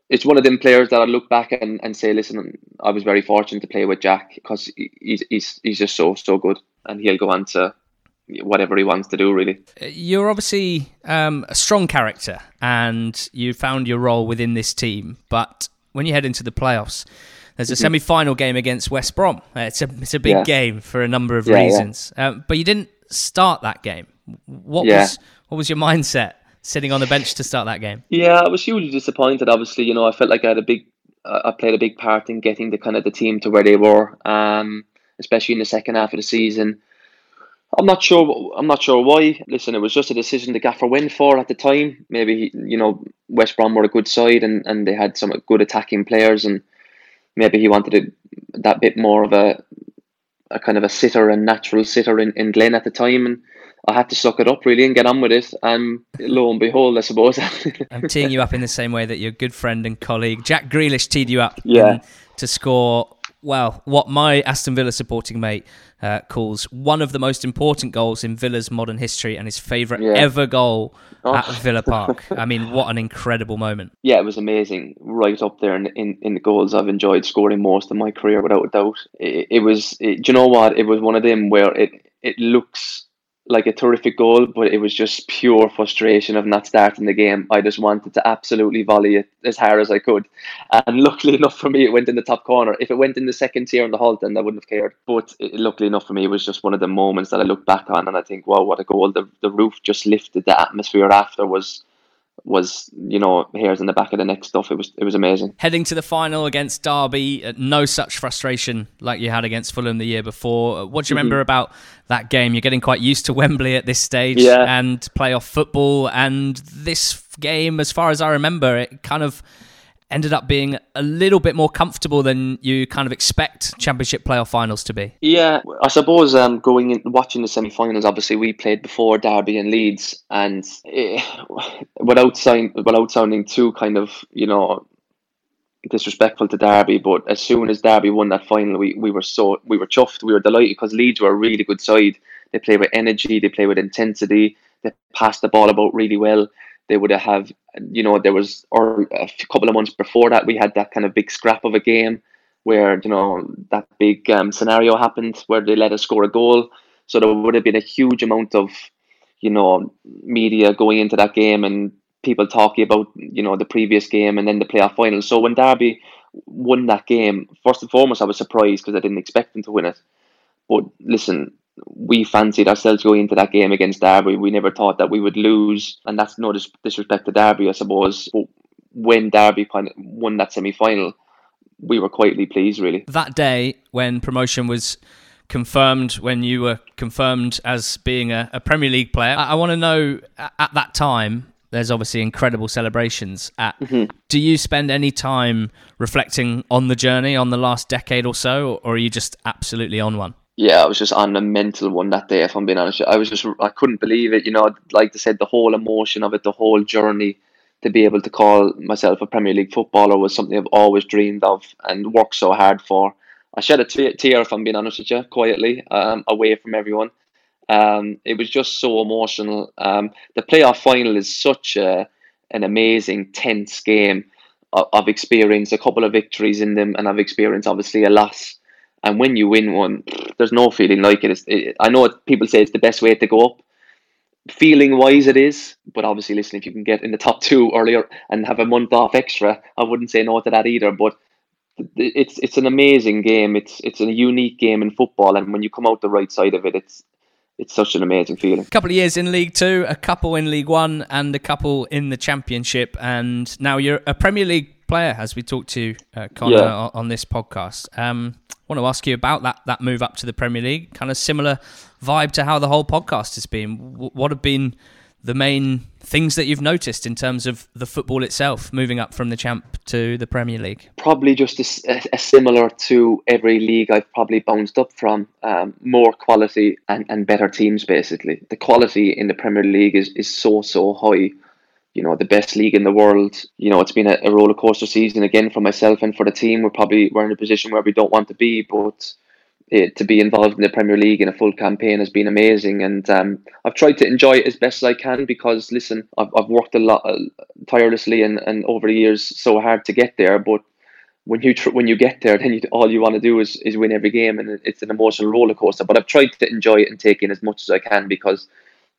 it's one of them players that I look back and, and say, listen, I was very fortunate to play with Jack because he's he's he's just so so good, and he'll go on to whatever he wants to do, really. You're obviously um, a strong character and you found your role within this team, but when you head into the playoffs, there's a mm-hmm. semi final game against West Brom. Uh, it's a, it's a big yeah. game for a number of yeah, reasons, yeah. Um, but you didn't start that game. What was what was your mindset sitting on the bench to start that game? Yeah, I was hugely disappointed. Obviously, you know, I felt like I had a big, uh, I played a big part in getting the kind of the team to where they were, um, especially in the second half of the season. I'm not sure. I'm not sure why. Listen, it was just a decision the gaffer went for at the time. Maybe you know West Brom were a good side and, and they had some good attacking players, and maybe he wanted a, that bit more of a a kind of a sitter and natural sitter in, in Glenn at the time, and I had to suck it up really and get on with it. And lo and behold, I suppose. [LAUGHS] I'm teeing you up in the same way that your good friend and colleague Jack Grealish teed you up. Yeah. To score well, what my Aston Villa supporting mate uh, calls one of the most important goals in Villa's modern history and his favourite yeah. ever goal oh. at Villa [LAUGHS] Park. I mean, what an incredible moment. Yeah, it was amazing. Right up there in, in, in the goals I've enjoyed scoring most in my career, without a doubt. It, it was, it, do you know what? It was one of them where it, it looks like a terrific goal, but it was just pure frustration of not starting the game. I just wanted to absolutely volley it as hard as I could. And luckily enough for me, it went in the top corner. If it went in the second tier on the halt, then I wouldn't have cared. But it, luckily enough for me, it was just one of the moments that I look back on and I think, wow, what a goal. The, the roof just lifted. The atmosphere after was was you know hairs in the back of the neck stuff. It was it was amazing. Heading to the final against Derby, uh, no such frustration like you had against Fulham the year before. Uh, what do you mm-hmm. remember about that game? You're getting quite used to [LAUGHS] Wembley at this stage yeah. and playoff football, and this game, as far as I remember, it kind of ended up being a little bit more comfortable than you kind of expect championship playoff finals to be. Yeah, I suppose um, going in watching the semi-finals, obviously we played before Derby and Leeds, and it, [LAUGHS] without without sounding too kind of you know disrespectful to Derby, but as soon as Derby won that final, we, we were so we were chuffed, we were delighted because Leeds were a really good side. They play with energy, they play with intensity, they pass the ball about really well they would have you know there was or a couple of months before that we had that kind of big scrap of a game where you know that big um, scenario happened where they let us score a goal. So there would have been a huge amount of you know media going into that game and people talking about you know the previous game and then the playoff final. So when derby won that game first and foremost i was surprised because i didn't expect them to win it. But listen we fancied ourselves going into that game against Derby. We never thought that we would lose, and that's no dis- disrespect to Derby, I suppose. But when Derby won that semi final, we were quietly pleased, really. That day when promotion was confirmed, when you were confirmed as being a, a Premier League player, I, I want to know at that time. There's obviously incredible celebrations. At mm-hmm. do you spend any time reflecting on the journey, on the last decade or so, or are you just absolutely on one? Yeah, I was just on a mental one that day. If I'm being honest, I was just I couldn't believe it. You know, like I said, the whole emotion of it, the whole journey to be able to call myself a Premier League footballer was something I've always dreamed of and worked so hard for. I shed a tear, if I'm being honest with you, quietly, um, away from everyone. Um, it was just so emotional. Um, the playoff final is such a, an amazing, tense game. I've experienced a couple of victories in them, and I've experienced obviously a loss. And when you win one, there's no feeling like it. it I know people say it's the best way to go up. Feeling wise, it is. But obviously, listen, if you can get in the top two earlier and have a month off extra, I wouldn't say no to that either. But it's it's an amazing game. It's it's a unique game in football, and when you come out the right side of it, it's it's such an amazing feeling. A couple of years in League Two, a couple in League One, and a couple in the Championship, and now you're a Premier League player, as we talked to uh, Conor yeah. on, this podcast. Um, want to ask you about that that move up to the Premier League. Kind of similar vibe to how the whole podcast has been. What have been the main things that you've noticed in terms of the football itself, moving up from the champ to the Premier League? Probably just a, a similar to every league I've probably bounced up from. Um, more quality and, and better teams, basically. The quality in the Premier League is, is so, so high you know the best league in the world. You know it's been a, a roller coaster season again for myself and for the team. We're probably we're in a position where we don't want to be, but it, to be involved in the Premier League in a full campaign has been amazing. And um, I've tried to enjoy it as best as I can because listen, I've, I've worked a lot uh, tirelessly and, and over the years so hard to get there, but when you tr- when you get there, then you, all you want to do is, is win every game, and it's an emotional roller coaster. But I've tried to enjoy it and take in as much as I can because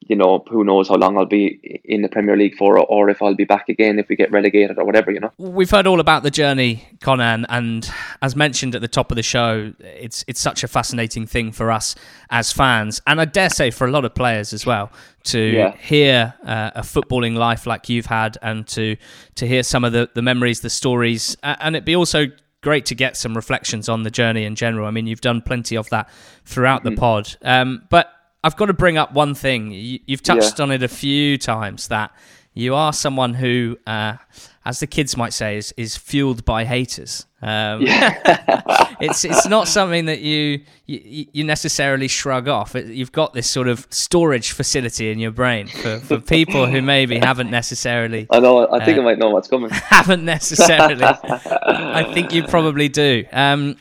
you know, who knows how long I'll be in the Premier League for, or if I'll be back again if we get relegated or whatever, you know. We've heard all about the journey, Conan, and as mentioned at the top of the show, it's it's such a fascinating thing for us as fans, and I dare say for a lot of players as well, to yeah. hear uh, a footballing life like you've had, and to to hear some of the, the memories, the stories, and it'd be also great to get some reflections on the journey in general. I mean, you've done plenty of that throughout mm-hmm. the pod, um, but I've got to bring up one thing. You, have touched yeah. on it a few times that you are someone who, uh, as the kids might say, is, is fueled by haters. Um, yeah. [LAUGHS] it's it's not something that you you, you necessarily shrug off. It, you've got this sort of storage facility in your brain for, for people who maybe haven't necessarily. I know. I think uh, I might know what's coming. [LAUGHS] Haven't necessarily. I think you probably do. Um,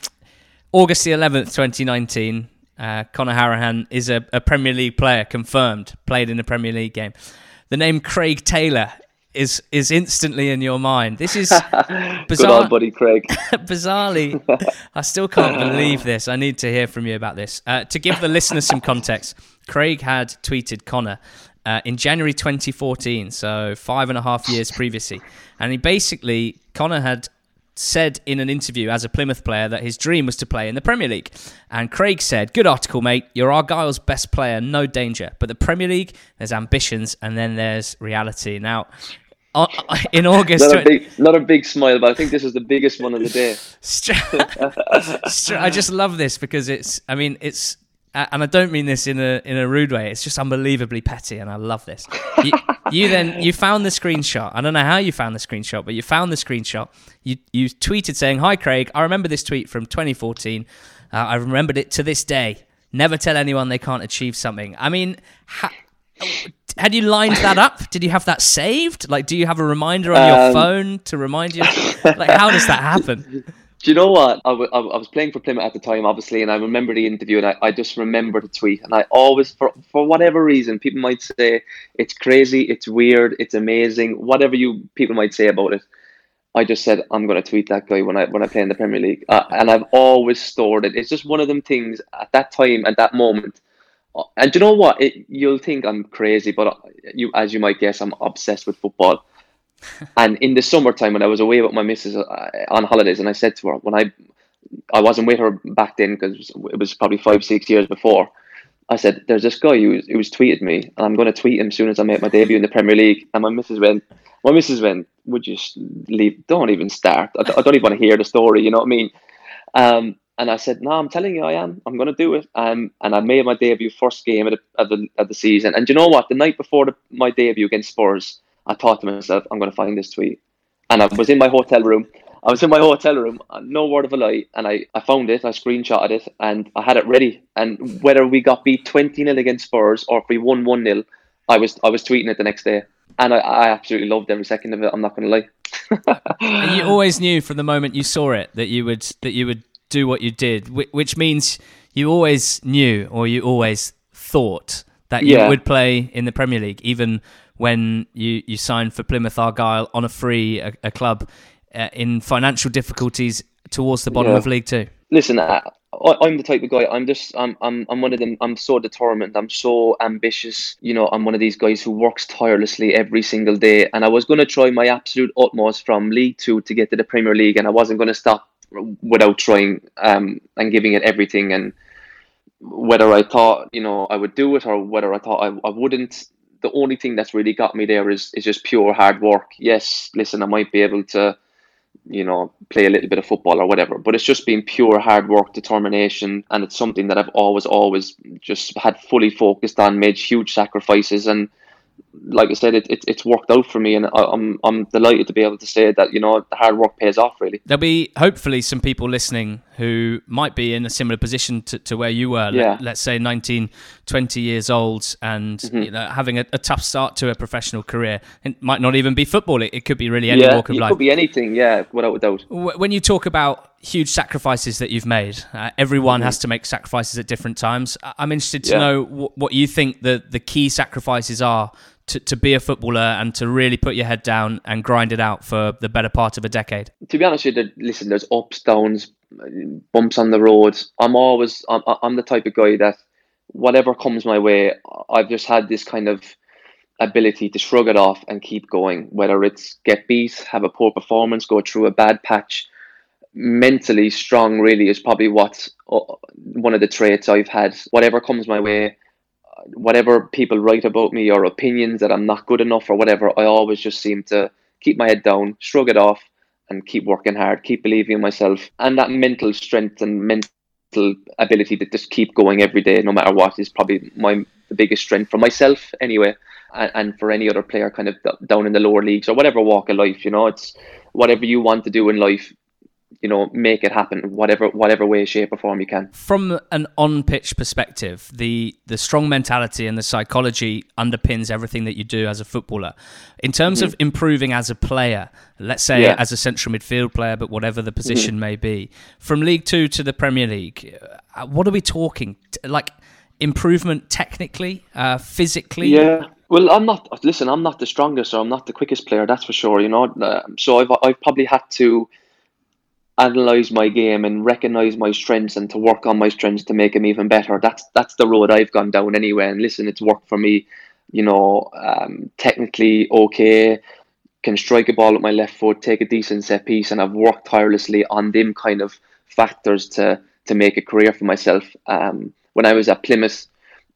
August the eleventh, twenty nineteen. Uh, Conor Hourihane is a, a, Premier League player, confirmed, played in a Premier League game. The name Craig Taylor is is instantly in your mind. This is [LAUGHS] bizarre. Good old buddy Craig. [LAUGHS] bizarrely, I still can't [LAUGHS] believe this. I need to hear from you about this. Uh, to give the listeners some context, Craig had tweeted Conor uh, in January 2014, so five and a half years previously. And he basically, Conor had said in an interview as a Plymouth player that his dream was to play in the Premier League. And Craig said, Good article, mate. You're Argyle's best player, no danger. But the Premier League, there's ambitions and then there's reality. Now, uh, [LAUGHS] in August. Not a, big, not a big smile, but I think this is the biggest one of the day. [LAUGHS] I just love this because it's, I mean, it's and I don't mean this in a in a rude way. It's just unbelievably petty, and I love this. You, you, then you found the screenshot. I don't know how you found the screenshot, but you found the screenshot. You you tweeted saying, "Hi Craig, I remember this tweet from 2014. Uh, I remembered it to this day. Never tell anyone they can't achieve something." I mean, ha- had you lined that up? Did you have that saved? Like, do you have a reminder on your um, phone to remind you? Like, how does that happen? [LAUGHS] Do you know what? I, w- I was playing for Plymouth at the time, obviously, and I remember the interview, and I, I just remember the tweet. And I always, for for whatever reason, people might say it's crazy, it's weird, it's amazing, whatever you people might say about it. I just said I'm going to tweet that guy when I when I play in the Premier League, uh, and I've always stored it. It's just one of them things at that time, at that moment. Uh, and you know what? It, you'll think I'm crazy, but uh, you, as you might guess, I'm obsessed with football and in the summertime when I was away with my missus uh, on holidays, and I said to her when I I wasn't with her back then because it was probably five six years before. I said, "There's this guy who who was tweeted me, and I'm going to tweet him as soon as I make my debut in the Premier League." And my missus went, "My missus went, would you leave? Don't even start. I, I don't even want to hear the story. You know what I mean?" Um, and I said, "No, I'm telling you, I am. I'm going to do it." Um, and I made my debut first game of the, of the, of the season. And you know what? The night before the, my debut against Spurs, I thought to myself, I'm going to find this tweet. And I was in my hotel room. I was in my hotel room, no word of a lie, and I, I found it, I screenshotted it, and I had it ready. And whether we got beat 20 0 against Spurs or if we won 1 0, I was I was tweeting it the next day. And I, I absolutely loved every second of it, I'm not going to lie. [LAUGHS] you always knew from the moment you saw it that you would that you would do what you did, which means you always knew or you always thought that you yeah. would play in the Premier League, even when you, you signed for Plymouth Argyle on a free, a, a club uh, in financial difficulties towards the bottom yeah. of League Two? Listen, I, I'm the type of guy. I'm just, I'm, I'm, I'm one of them. I'm so determined. I'm so ambitious. You know, I'm one of these guys who works tirelessly every single day. And I was going to try my absolute utmost from League Two to get to the Premier League, and I wasn't going to stop without trying um, and giving it everything. And whether I thought, you know, I would do it or whether I thought I, I wouldn't, the only thing that's really got me there is is just pure hard work. Yes, listen, I might be able to, you know, play a little bit of football or whatever, but it's just been pure hard work, determination, and it's something that I've always, always just had fully focused on, made huge sacrifices, and like I said, it, it, it's worked out for me, and I'm I'm delighted to be able to say that you know the hard work pays off. Really, there'll be hopefully some people listening who might be in a similar position to, to where you were. Yeah. Let, us say 19, 20 years old, and mm-hmm. you know having a, a, tough start to a professional career. It might not even be football. It, it could be really any yeah, walk of life. It could be anything. Yeah, without a doubt. When you talk about huge sacrifices that you've made. Uh, everyone mm-hmm. has to make sacrifices at different times. I'm interested to yeah. know w- what you think the, the key sacrifices are to, to be a footballer and to really put your head down and grind it out for the better part of a decade? To be honest with you, listen, there's ups, downs, bumps on the road. I'm always, I'm, I'm the type of guy that whatever comes my way, I've just had this kind of ability to shrug it off and keep going, whether it's get beat, have a poor performance, go through a bad patch. Mentally strong, really, is probably what uh, one of the traits I've had. Whatever comes my way, whatever people write about me or opinions that I'm not good enough or whatever, I always just seem to keep my head down, shrug it off, and keep working hard, keep believing in myself. And that mental strength and mental ability to just keep going every day, no matter what, is probably my the biggest strength for myself anyway, and, and for any other player kind of down in the lower leagues or whatever walk of life. You know, it's whatever you want to do in life you know make it happen whatever whatever way shape or form you can from an on pitch perspective the the strong mentality and the psychology underpins everything that you do as a footballer in terms mm-hmm. of improving as a player let's say yeah. as a central midfield player but whatever the position mm-hmm. may be from league 2 to the premier league uh, what are we talking like improvement technically uh, physically yeah well, I'm not. Listen, I'm not the strongest or I'm not the quickest player. That's for sure. You know, uh, so I've I've probably had to analyze my game and recognize my strengths and to work on my strengths to make them even better. That's that's the road I've gone down anyway. And listen, it's worked for me. You know, um, technically okay, can strike a ball with my left foot, take a decent set piece, and I've worked tirelessly on them kind of factors to to make a career for myself. Um, when I was at Plymouth,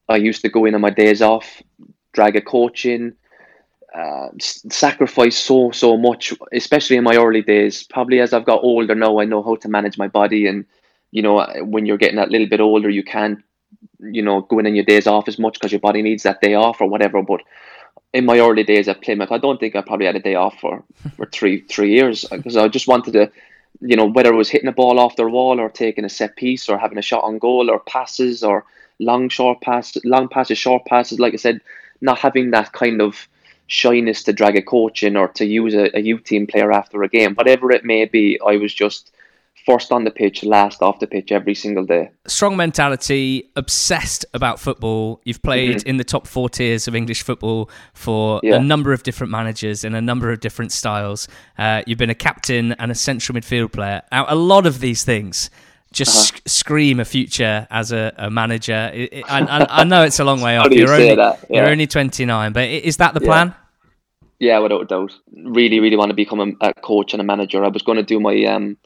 I used to go in on my days off, drag a coach in, uh, sacrifice so so much, especially in my early days. Probably as I've got older now, I know how to manage my body, and you know when you're getting that little bit older, you can't you know go in on your days off as much because your body needs that day off or whatever. But in my early days at Plymouth, I don't think I probably had a day off for for [LAUGHS] three three years because I just wanted to. You know, whether it was hitting a ball off their wall or taking a set piece or having a shot on goal or passes or long short passes, long passes, short passes. Like I said, not having that kind of shyness to drag a coach in or to use a, a youth team player after a game, whatever it may be, I was just first on the pitch, last off the pitch every single day. Strong mentality, obsessed about football. You've played mm-hmm. in the top four tiers of English football for yeah. a number of different managers in a number of different styles. Uh, you've been a captain and a central midfield player. Now, a lot of these things just uh-huh. sc- scream a future as a, a manager. It, it, I, I, I, know it's a long way [LAUGHS] off. you're, only, yeah. you're only 29, but is that the yeah. plan? Yeah, without a doubt. Really, really want to become a, a, coach and a manager. I was going to do my um,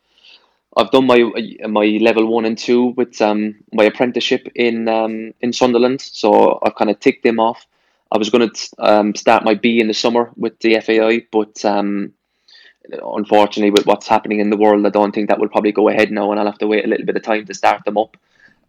I've done my my level one and two with um my apprenticeship in um in Sunderland, so I've kind of ticked them off. I was going to um start my B in the summer with the FAI, but um unfortunately, with what's happening in the world, I don't think that will probably go ahead now, and I'll have to wait a little bit of time to start them up.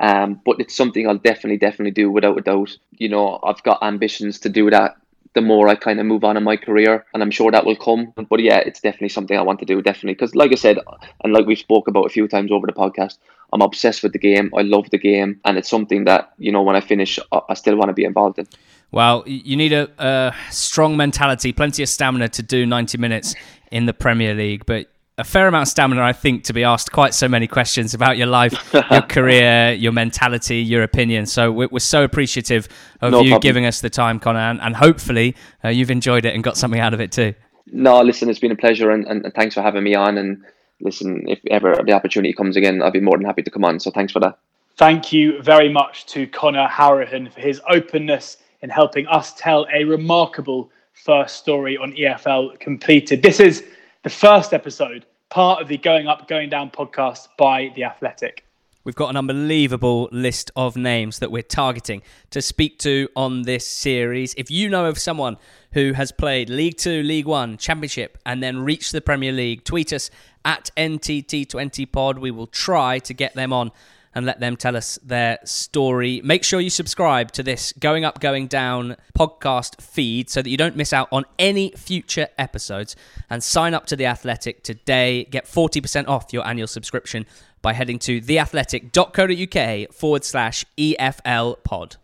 Um, but it's something I'll definitely, definitely do without a doubt. You know, I've got ambitions to do that the more I kind of move on in my career, and I'm sure that will come. But yeah, it's definitely something I want to do, definitely, because like I said, and like we've spoke about a few times over the podcast, I'm obsessed with the game. I love the game, and it's something that you know when I finish, I still want to be involved in. Well, you need a, a strong mentality, plenty of stamina to do 90 minutes in the Premier League, but a fair amount of stamina, I think, to be asked quite so many questions about your life, [LAUGHS] your career, your mentality, your opinion. So we're, we're so appreciative of no you problem. giving us the time, Conor, and, and hopefully uh, you've enjoyed it and got something out of it too. No, listen, it's been a pleasure, and, and, and thanks for having me on. And listen, if ever the opportunity comes again, I'd be more than happy to come on. So thanks for that. Thank you very much to Conor Hourihane for his openness in helping us tell a remarkable first story on EFL completed. This is the first episode, part of the Going Up, Going Down podcast by The Athletic. We've got an unbelievable list of names that we're targeting to speak to on this series. If you know of someone who has played League Two, League One, Championship, and then reached the Premier League, tweet us at NTT20pod. We will try to get them on and let them tell us their story. Make sure you subscribe to this Going Up, Going Down podcast feed so that you don't miss out on any future episodes. And sign up to The Athletic today. Get 40% off your annual subscription by heading to theathletic.co.uk forward slash EFL pod.